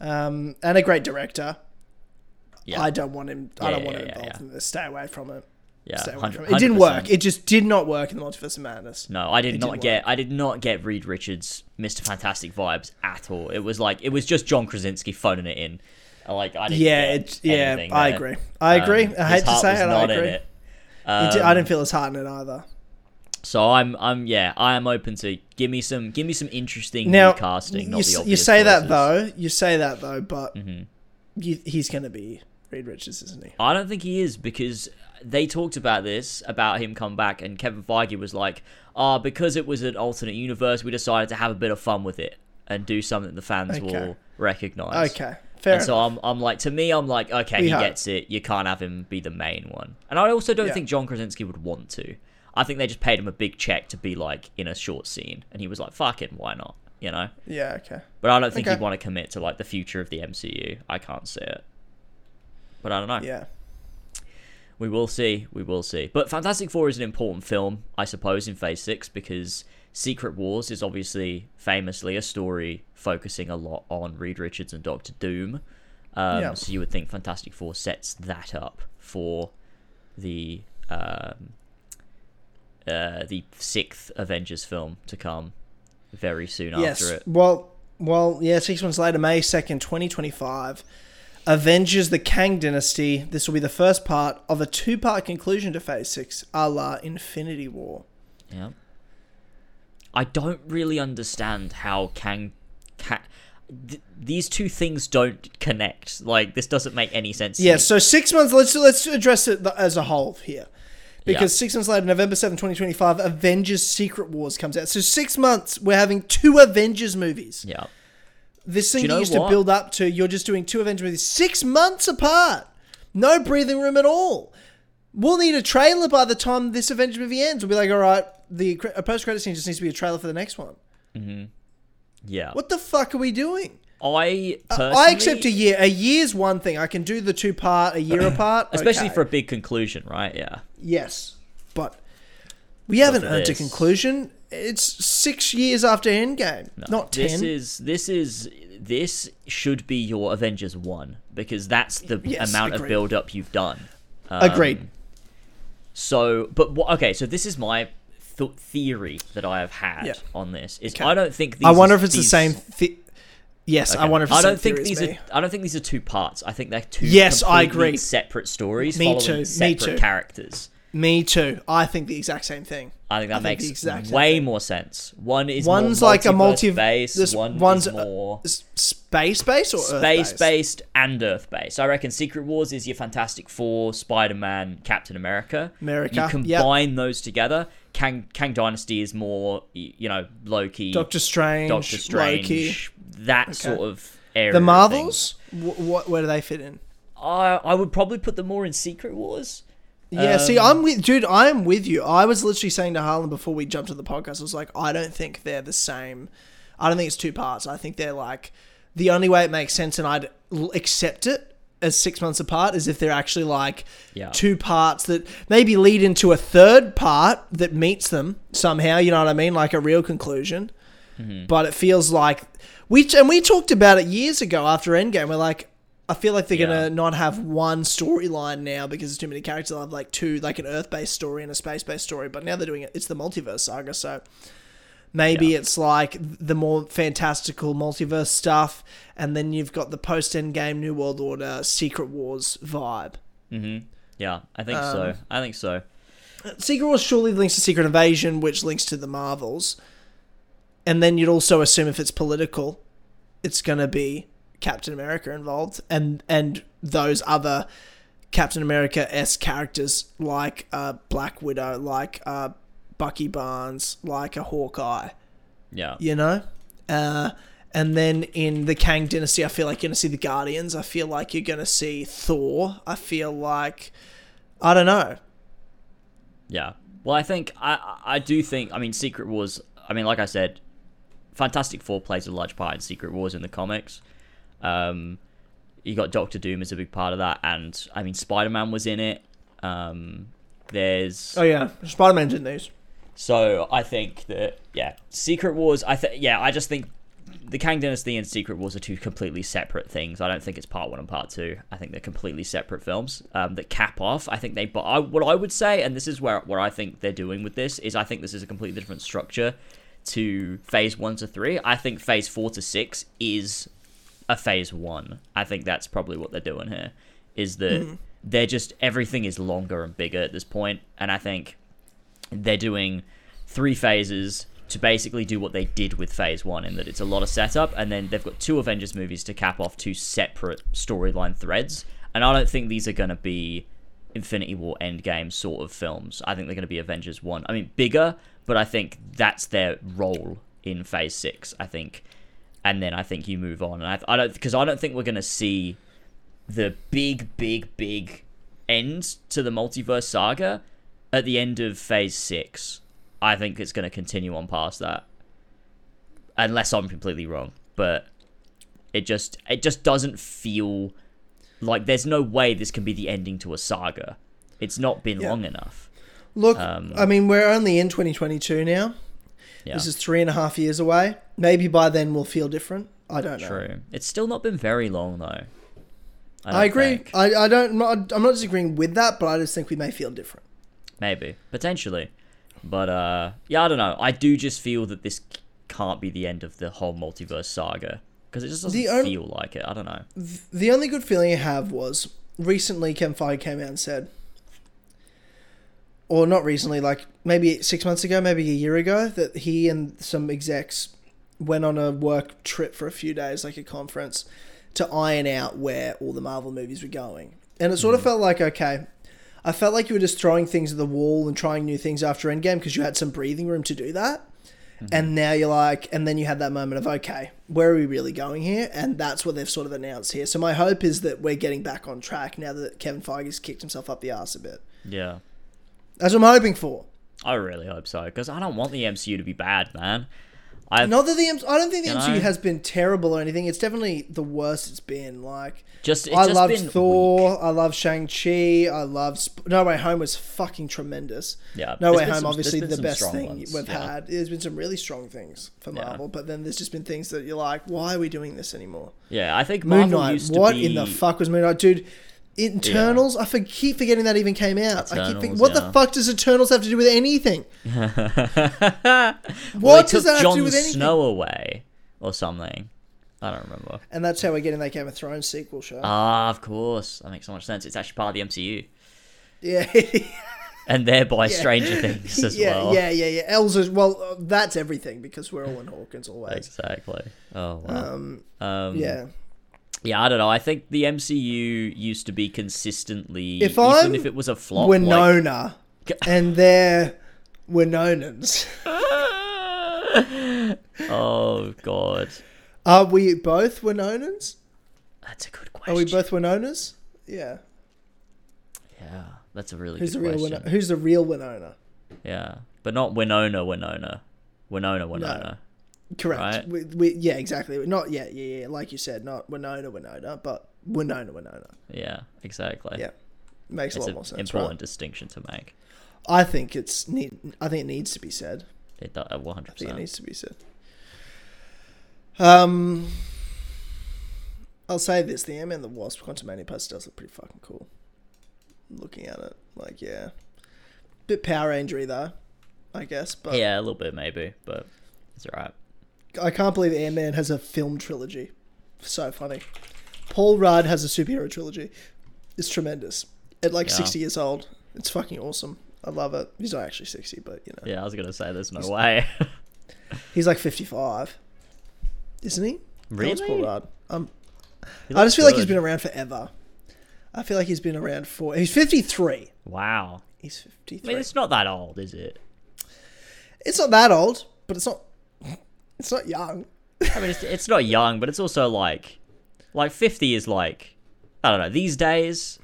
A: um, and a great director.
B: Yeah.
A: I don't want him. I
B: Yeah,
A: don't want
B: yeah,
A: him
B: yeah,
A: involved
B: yeah.
A: in this. Stay away from it.
B: Yeah.
A: Stay away from it. It didn't work. It just did not work in the Multiverse of Madness.
B: No, I did
A: It
B: not get. I did not get Reed Richards, Mister Fantastic vibes at all. It was like it was just John Krasinski phoning it in. Like I didn't.
A: Yeah,
B: get
A: it's, yeah.
B: anything
A: I agree. I agree.
B: Um,
A: I hate to say it. I agree.
B: it.
A: It did-
B: Um,
A: I didn't feel his heart in it either.
B: So I'm, I'm, yeah, I am open to give me some, give me some interesting
A: Now,
B: new casting.
A: you,
B: Not the
A: you say that though. You say that though, but
B: Mhm.
A: you, he's going to be Reed Richards, isn't he?
B: I don't think he is because they talked about this about him come back, and Kevin Feige was like, "Ah, because it was an alternate universe, we decided to have a bit of fun with it and do something the fans
A: Okay.
B: will recognize."
A: Okay, fair
B: and
A: enough.
B: so I'm, I'm like, to me, I'm like, okay,
A: We
B: he
A: hope.
B: gets it. You can't have him be the main one. And I also don't
A: Yeah.
B: think John Krasinski would want to. I think they just paid him a big check to be like in a short scene, and he was like, "Fuck it, why not?" You know.
A: yeah, okay.
B: But I don't think
A: Okay.
B: he'd want to commit to like the future of the MCU. I can't see it. But I don't know.
A: Yeah.
B: We will see. We will see. But Fantastic Four is an important film, I suppose, in Phase Six because Secret Wars is obviously famously a story focusing a lot on Reed Richards and Doctor Doom. Um,
A: Yeah.
B: So you would think Fantastic Four sets that up for the um, uh, the sixth Avengers film to come very soon
A: Yes.
B: after it.
A: Well, well, yeah. Six months later, May second, twenty twenty five. Avengers: The Kang Dynasty. This will be the first part of a two-part conclusion to Phase Six, a la Infinity War.
B: Yeah. I don't really understand how Kang. Kang th- these two things don't connect. Like this doesn't make any sense.
A: Yeah. So six months. Let's let's address it as a whole here, because
B: Yeah.
A: six months later, November seventh, twenty twenty five, Avengers: Secret Wars comes out. So six months, we're having two Avengers movies.
B: Yeah.
A: This thing
B: you know
A: used to build up to, you're just doing two Avengers movies six months apart. No breathing room at all. We'll need a trailer by the time this Avengers movie ends. We'll be like, all right, the post credit scene just needs to be a trailer for the next one. Mm-hmm.
B: Yeah.
A: What the fuck are we doing?
B: I personally,
A: I accept a year. A year's one thing. I can do the two part, a year <clears throat> apart.
B: especially
A: okay.
B: for a big conclusion, right? Yeah.
A: yes, but we haven't earned a conclusion. It's six years after Endgame,
B: No,
A: not ten.
B: This is this is this should be your Avengers one because that's the
A: Yes,
B: amount of build up you've done. Um,
A: Agreed.
B: So, but? Okay, so this is my th- theory that I have had
A: Yeah.
B: on this. Is
A: Okay.
B: I don't think these
A: I wonder if it's the same. Thi- yes, I wonder if
B: I
A: it's the
B: don't
A: same
B: think these are. I don't think these are two parts. I think they're two.
A: Yes, I agree.
B: Separate stories
A: Me
B: following
A: too, me too.
B: characters.
A: Me too. I think the exact same thing.
B: I think that
A: I think
B: makes
A: exact
B: way
A: thing.
B: more sense. One is
A: One's
B: more
A: like a multi-
B: based.
A: this-
B: One
A: one's a-
B: more
A: Space based or
B: space based and Earth based. I reckon Secret Wars is your Fantastic Four, Spider Man, Captain America.
A: America,
B: You
A: yep.
B: combine those together. Kang Kang Dynasty is more you know Loki,
A: Doctor Strange,
B: Doctor Strange,
A: Loki,
B: that sort of area.
A: the Marvels. Wh- what where do they fit in?
B: I I would probably put them more in Secret Wars
A: Yeah, see,
B: Um,
A: I'm with dude. I am with you. I was literally saying to Harlan before we jumped to the podcast. I was like, I don't think they're the same. I don't think it's two parts. I think they're like the only way it makes sense, and I'd accept it as six months apart is if they're actually like
B: Yeah.
A: two parts that maybe lead into a third part that meets them somehow. You know what I mean? Like a real conclusion.
B: Mm-hmm.
A: But it feels like we and we talked about it years ago after Endgame. We're like, I feel like they're
B: Yeah.
A: gonna not have one storyline now because there's too many characters. They'll have like two, like an Earth-based story and a space-based story. But now they're doing it. It's the multiverse saga, so maybe
B: Yeah.
A: it's like the more fantastical multiverse stuff, and then you've got the post-Endgame New World Order Secret Wars vibe.
B: Mm-hmm. Yeah, I think
A: Um,
B: so. I think so.
A: Secret Wars surely links to Secret Invasion, which links to the Marvels. And then you'd also assume if it's political, it's going to be Captain America involved and and those other Captain America s characters like uh, Black Widow, like uh, Bucky Barnes, like a Hawkeye,
B: Yeah.
A: you know? Uh, and then in the Kang Dynasty, I feel like you're going to see the Guardians. I feel like you're going to see Thor. I feel like, I don't know.
B: Yeah. Well, I think I I do think I mean Secret Wars. I mean, like I said, Fantastic Four plays a large part in Secret Wars in the comics. Um, you got Doctor Doom as a big part of that, and I mean Spider Man was in it. Um, there's
A: Oh, yeah. Spider Man's in these.
B: so I think that yeah, Secret Wars. I think yeah, I just think the Kang Dynasty and Secret Wars are two completely separate things. I don't think it's part one and part two. I think they're completely separate films um, that cap off. I think they. But I, what I would say, and this is where where I think they're doing with this is, I think this is a completely different structure to Phase one to three. I think Phase four to six is a Phase one. I think that's probably what they're doing here. Is that mm-hmm. they're just everything is longer and bigger at this point, and I think they're doing three phases to basically do what they did with phase one in that it's a lot of setup and then they've got two avengers movies to cap off two separate storyline threads and i don't think these are going to be infinity war endgame sort of films i think they're going to be avengers one i mean bigger but i think that's their role in phase six i think and then i think you move on and i, I don't because i don't think we're going to see the big big big end to the multiverse saga at the end of phase six. I think it's going to continue on past that, unless I'm completely wrong. But it just it just doesn't feel like there's no way this can be the ending to a saga. It's not been
A: Yeah.
B: long enough.
A: Look,
B: Um,
A: I mean, we're only in 2022 now.
B: Yeah,
A: This is three and a half years away. Maybe by then we'll feel different. I don't know.
B: true. It's still not been very long though.
A: I,
B: don't
A: agree.
B: think.
A: I, I don't. I'm not, I'm not disagreeing with that, but I just think we may feel different.
B: Maybe potentially, but uh, yeah, I don't know. I do just feel that this can't be the end of the whole multiverse saga because it just doesn't
A: on-
B: feel like it. I don't know.
A: The only good feeling I have was recently Kevin Feige came out and said, or not recently, like maybe six months ago, maybe a year ago, that he and some execs went on a work trip for a few days, like a conference, to iron out where all the Marvel movies were going. And it sort of hmm. felt like, okay, I felt like you were just throwing things at the wall and trying new things after Endgame because you had some breathing room to do that. Mm-hmm. And now you're like, and then you had that moment of, okay, where are we really going here? And that's what they've sort of announced here. So my hope is that we're getting back on track now that Kevin Feige's kicked himself up the ass a bit.
B: Yeah.
A: That's what I'm hoping for.
B: I really hope so because I don't want the MCU to be bad, man. I
A: Not that the M- I don't think the
B: You
A: MCU
B: know?
A: has been terrible or anything. It's definitely the worst it's been. Like
B: just it's
A: I
B: just
A: loved
B: been
A: Thor. I love Shang Chi. I love Sp- No Way Home was fucking tremendous.
B: Yeah,
A: No
B: there's
A: Way
B: been
A: Home,
B: some-
A: obviously
B: there's
A: the
B: some
A: best
B: strong
A: thing
B: ones,
A: we've
B: yeah.
A: had. There's been some really strong things for. Marvel, but then there's just been things that you're like, why are we doing this anymore?
B: Yeah, I think
A: Moon
B: Marvel
A: Knight.
B: used to
A: What
B: be.
A: in the fuck was Moon Knight, dude? Eternals. I for- keep forgetting that even came out. I keep
B: Eternals,
A: thinking, what
B: yeah.
A: the fuck does Eternals have to do with anything? <laughs>
B: well,
A: What does that have to do with anything?
B: Snow away or something. I don't remember.
A: And that's how we're getting that Game of Thrones sequel show.
B: Ah, of course. That makes so much sense. It's actually part of the MCU.
A: yeah. <laughs>
B: And thereby
A: Yeah.
B: Stranger Things as <laughs>
A: yeah,
B: well.
A: yeah, yeah, yeah. Elsa's well, uh, that's everything because we're all in Hawkins always.
B: Exactly. Oh, wow.
A: Um,
B: Um,
A: yeah.
B: Yeah, I don't know. I think the MCU used to be consistently,
A: If
B: even
A: I'm
B: if it was a flop.
A: Winona, <laughs> and they're Winonans.
B: oh God,
A: Are we both Winonans?
B: that's a good question.
A: Are we both Winonas? Yeah.
B: Yeah, That's a really
A: Who's the
B: good
A: real
B: question.
A: Who's the real Winona?
B: Yeah, but not Winona, Winona, Winona, Winona.
A: Correct.
B: Right.
A: We, we, yeah, exactly. Not yeah, yeah, yeah. Like you said, not Winona, Winona, but Winona, Winona.
B: Yeah, exactly.
A: Yeah, makes
B: it's
A: a lot more sense.
B: important
A: Right?
B: distinction to make.
A: I think it's need. I think it needs to be said.
B: It does, one hundred
A: think it needs to be said. Um, I'll say this: the Man and the Wasp Quantumania poster does look pretty fucking cool. Looking at it, like yeah, bit Power Rangery though, I guess. But
B: Yeah, a little bit maybe, but it's alright.
A: I can't believe Ant Man has a film trilogy. So funny. Paul Rudd has a superhero trilogy. It's tremendous. At like
B: Yeah.
A: 60 years old, it's fucking awesome. I love it. He's not actually 60, but you know.
B: Yeah, I was gonna say there's no way. <laughs>
A: He's like 55. Isn't he? Old's Paul
B: really?
A: Rudd? Um, I just feel like he's been around forever. I feel like he's been around for. He's 53.
B: Wow.
A: He's
B: I
A: 53.
B: mean, it's not that old, is it?
A: it's not that old, but it's not. It's not young.
B: I mean, it's, it's not young, but it's also like, like fifty is like, I don't know. These days,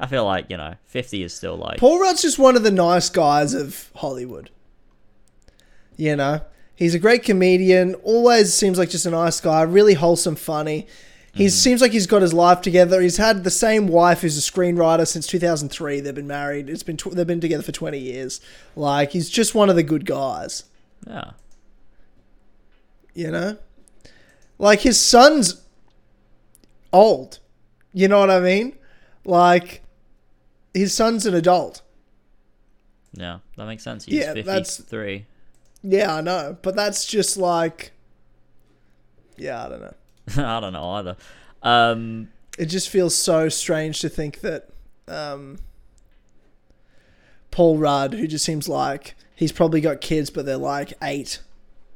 B: I feel like you know, fifty is still like,
A: Paul Rudd's just one of the nice guys of Hollywood. You know, he's a great comedian. Always seems like just a nice guy. Really wholesome, funny. He mm-hmm. seems like he's got his life together. He's had the same wife who's a screenwriter since 2003. They've been married. It's been tw- they've been together for 20 years. Like he's just one of the good guys.
B: yeah,
A: You know, like his son's old. You know what I mean? Like his son's an adult.
B: yeah, that makes sense. He's
A: Yeah, that's-
B: fifty-three.
A: Yeah, I know, but that's just like, yeah, I don't know. <laughs>
B: I don't know either. Um,
A: It just feels so strange to think that um, Paul Rudd, who just seems like he's probably got kids, but they're like eight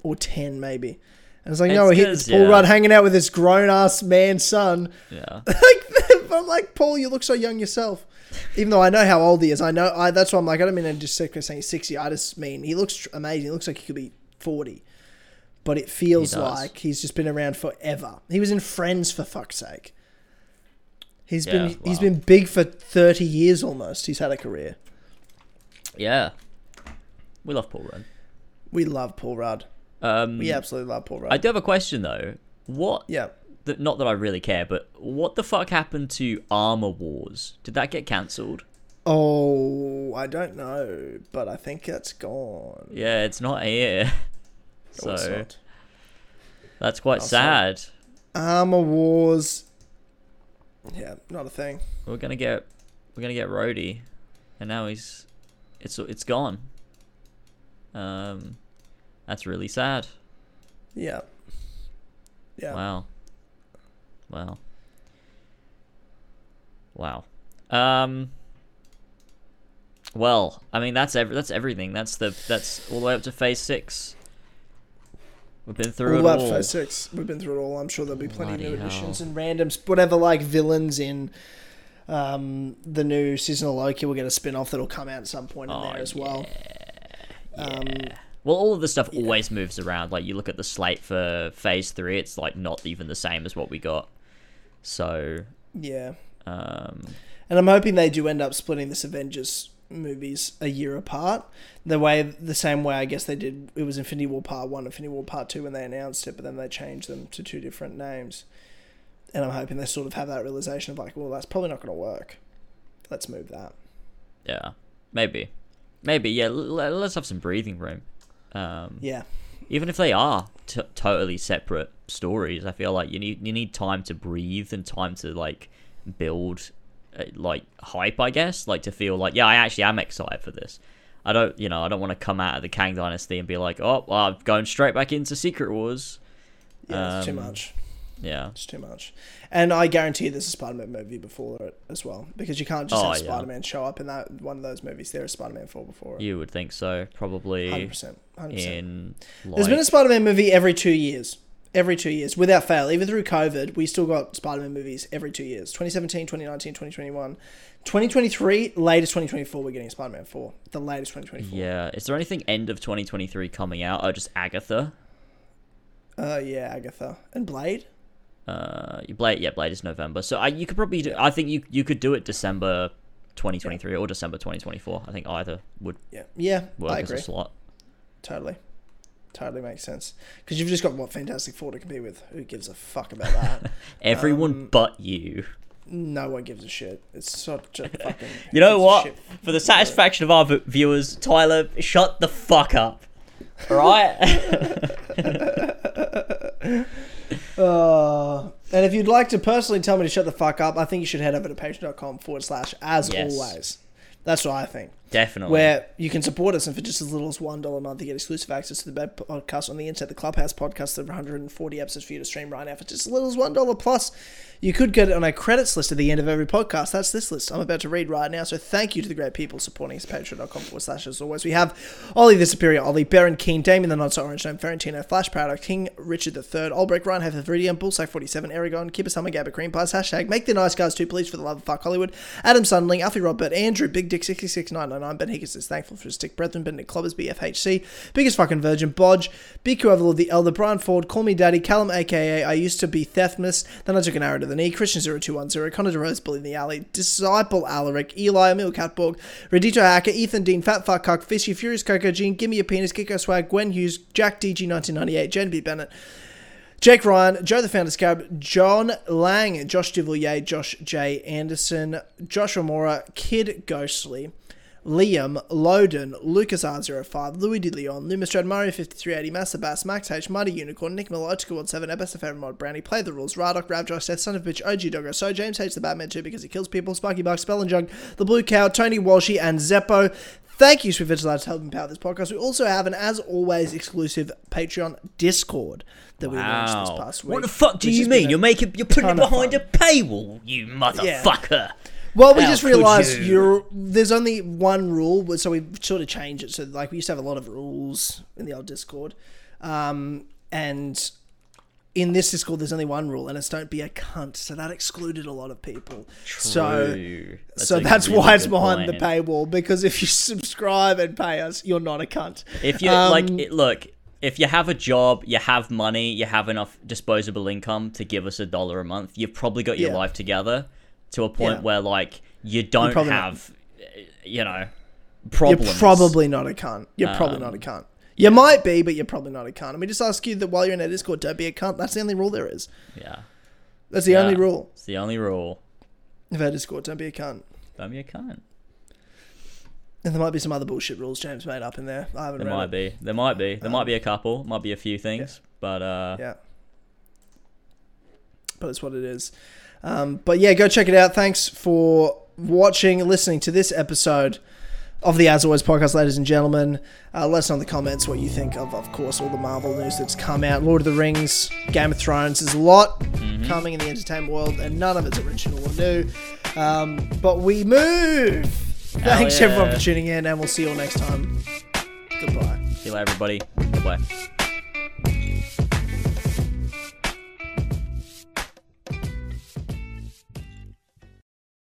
A: or ten, maybe. And it's like, no,
B: It's
A: he-
B: 'cause,
A: it's Paul
B: yeah.
A: Rudd hanging out with his grown ass man son.
B: yeah, <laughs>
A: like, I'm like, Paul, you look so young yourself. Even though I know how old he is, I know I. That's why I'm like, I don't mean I'm just saying he's sixty. I just mean he looks amazing. He looks like he could be forty, but it feels
B: He
A: like he's just been around forever. He was in Friends for fuck's sake. He's been
B: Yeah,
A: he's
B: wow.
A: been big for thirty years almost. He's had a career.
B: yeah. We love Paul Rudd.
A: We love Paul Rudd.
B: Um,
A: We absolutely love Paul Rudd.
B: I do have a question though. What?
A: yeah.
B: Th- not that I really care, but what the fuck happened to Armor Wars? Did that get cancelled?
A: Oh, I don't know, but I think it's gone.
B: Yeah, it's not here. <laughs> So
A: not.
B: that's quite
A: Oh,
B: sad.
A: Armor Wars. Yeah, not a thing.
B: We're gonna get we're gonna get Rhodey, and now he's it's it's gone. Um, that's really sad.
A: Yeah. Yeah.
B: Wow. Wow. Wow. Um. Well, I mean that's ev- that's everything. That's the that's all the way up to phase six. We've been through
A: All
B: it
A: the way up
B: all.
A: phase six. We've been through it all. I'm sure there'll be plenty of new
B: Bloody
A: additions and randoms, whatever like villains in um, the new season of Loki. We'll get a spin off that'll come out at some point in
B: Oh,
A: there as well. Um,
B: Well, all of the stuff always moves around. Like you look at the slate for phase three, it's like not even the same as what we got. So,
A: yeah.
B: um,
A: And I'm hoping they do end up splitting this Avengers movies a year apart. The way, the same way I guess they did. It was Infinity War Part One, Infinity War Part Two when they announced it, but then they changed them to two different names. And I'm hoping they sort of have that realization of like, well, that's probably not going to work. Let's move that.
B: yeah, maybe, maybe yeah. Let's have some breathing room. Um,
A: Yeah.
B: even if they are t- totally separate stories, I feel like you need you need time to breathe and time to like build uh, like hype. I guess like to feel like yeah, I actually am excited for this. I don't you know I don't want to come out of the Kang Dynasty and be like oh well, I'm going straight back into Secret Wars.
A: Yeah, it's too
B: Um,
A: much.
B: Yeah,
A: It's too much. And I guarantee there's a Spider-Man movie before it as well, because you can't just
B: Oh,
A: have
B: yeah.
A: Spider-Man show up in that one of those movies. There is Spider-Man four before it.
B: you would think so. Probably
A: Hundred percent.
B: In like,
A: There's been a Spider-Man movie every two years. Every two years, without fail. Even through COVID, we still got Spider-Man movies every two years. 2017, 2019, 2021. 2023, latest 2024, we're getting Spider-Man 4. The latest 2024.
B: yeah. Is there anything end of 2023 coming out? Oh, just Agatha.
A: Uh, yeah, Agatha. And Blade?
B: Uh, Blade, yeah, Blade is November. So I, you could probably, do, I think you you could do it December, 2023 or December 2024. I think either would
A: Yeah, yeah,
B: work
A: I
B: as a
A: agree.
B: slot.
A: Totally, totally makes sense. Because you've just got what Fantastic Four to compete with. Who gives a fuck about that? <laughs>
B: Everyone
A: Um,
B: but you.
A: no one gives a shit. It's such a <laughs> fucking.
B: You know what? For the satisfaction of our v- viewers, Tyler, shut the fuck up. All right? <laughs>
A: Uh, and if you'd like to personally tell me to shut the fuck up, I think you should head over to patreon.com forward slash as
B: Yes.
A: always. That's what I think.
B: Definitely.
A: Where you can support us, and for just as little as one dollar a month, you get exclusive access to the bed podcast on the internet, the Clubhouse podcast, the 140 episodes for you to stream right now for just as little as one dollar. Plus, you could get it on a credits list at the end of every podcast. That's this list I'm about to read right now. So thank you to the great people supporting us. Patreon.com forward slash as always. We have Ollie the Superior, Ollie, Baron Keen, Damien the Not So Orange Gnome, Ferentino, Flash Paradox, King Richard III, Olbrich, Ryan Heffer, Viridian, Bullseye 47, Aragon, Kipper Summer, Gabba Cream Pies, hashtag Make the Nice Guys too, please, for the love of fuck Hollywood, Adam Sundling, Alfie Robert, Andrew, Big Dick 66999, Ben Higgins is thankful for his stick brethren, Benedict Clobbers, BFHC, Biggest Fucking Virgin, Bodge, BQ Overlord, The Elder, Brian Ford, Call Me Daddy, Callum aka I used to be Theftmas, then I took an arrow to the knee, Christian 0210, Connor DeRose, Bully in the Alley, Disciple Alaric, Eli, Emil Catborg, Redito Hacker, Ethan Dean, Fat Fuck Cuck, Fishy, Furious Coco, Gene, Gimme a Penis, Kiko Swag, Gwen Hughes, Jack DG1998, Jen B. Bennett, Jake Ryan, Joe the Founder Scarab, John Lang, Josh Duvillier, Josh J. Anderson, Joshua Mora, Kid Ghostly, Liam, Loden, Lucas R05, Louis De Leon, Lumistrad, Mario 5380, Master Bass, Max H, Mighty Unicorn, Nick Miller, World 7, Ebessa Favorite Mod, Brownie, Play the Rules, Radok, Ravjosh, Death, Son of Bitch, OG Doggo, So James hates the Batman too because he kills people, Sparky Buck, Spell and Jug, The Blue Cow, Tony Walshy, and Zeppo. Thank you, Sweet Vigilance, to help empower this podcast. We also have an, as always, exclusive Patreon Discord that we launched this past week.
B: What the fuck do you mean? You're making you're putting it behind a paywall, you motherfucker.
A: Well, we
B: How
A: just
B: could
A: realised
B: you?
A: you're there's only one rule, so we sort of changed it. So like we used to have a lot of rules in the old Discord, um, and in this Discord there's only one rule, and it's don't be a cunt. So that excluded a lot of people. So
B: True.
A: so that's
B: really
A: why it's behind the paywall because if you <laughs> subscribe and pay us, you're not a cunt.
B: If you
A: Um,
B: like, it, look, if you have a job, you have money, you have enough disposable income to give us a dollar a month, you've probably got your
A: Yeah.
B: life together to a point
A: Yeah.
B: where like you don't
A: probably not.
B: have, uh, you know, problems.
A: You're probably not a cunt. You're probably
B: Um,
A: not a cunt. You might be, but you're probably not a cunt. And we just ask you that while you're in our Discord, don't be a cunt. That's the only rule there is.
B: yeah.
A: That's the
B: Yeah.
A: only rule
B: It's the only rule.
A: of our Discord. Don't be a cunt.
B: Don't be a cunt.
A: And there might be some other bullshit rules James made up in there. I haven't
B: There might
A: it.
B: be. There might be. There
A: Um,
B: might be a couple. Might be a few things. But uh,
A: Yeah. But it's what it is. Um, but yeah, go check it out. Thanks for watching, listening to this episode of the As Always podcast, ladies and gentlemen. Uh, let us know in the comments what you think of, of course, all the Marvel news that's come out. Lord of the Rings, Game of Thrones. There's a lot coming in the entertainment world, and none of it's original or new. Um, but we move. Thanks
B: yeah.
A: everyone for tuning in, and we'll see you all next time. Goodbye.
B: see you later, everybody. Bye bye.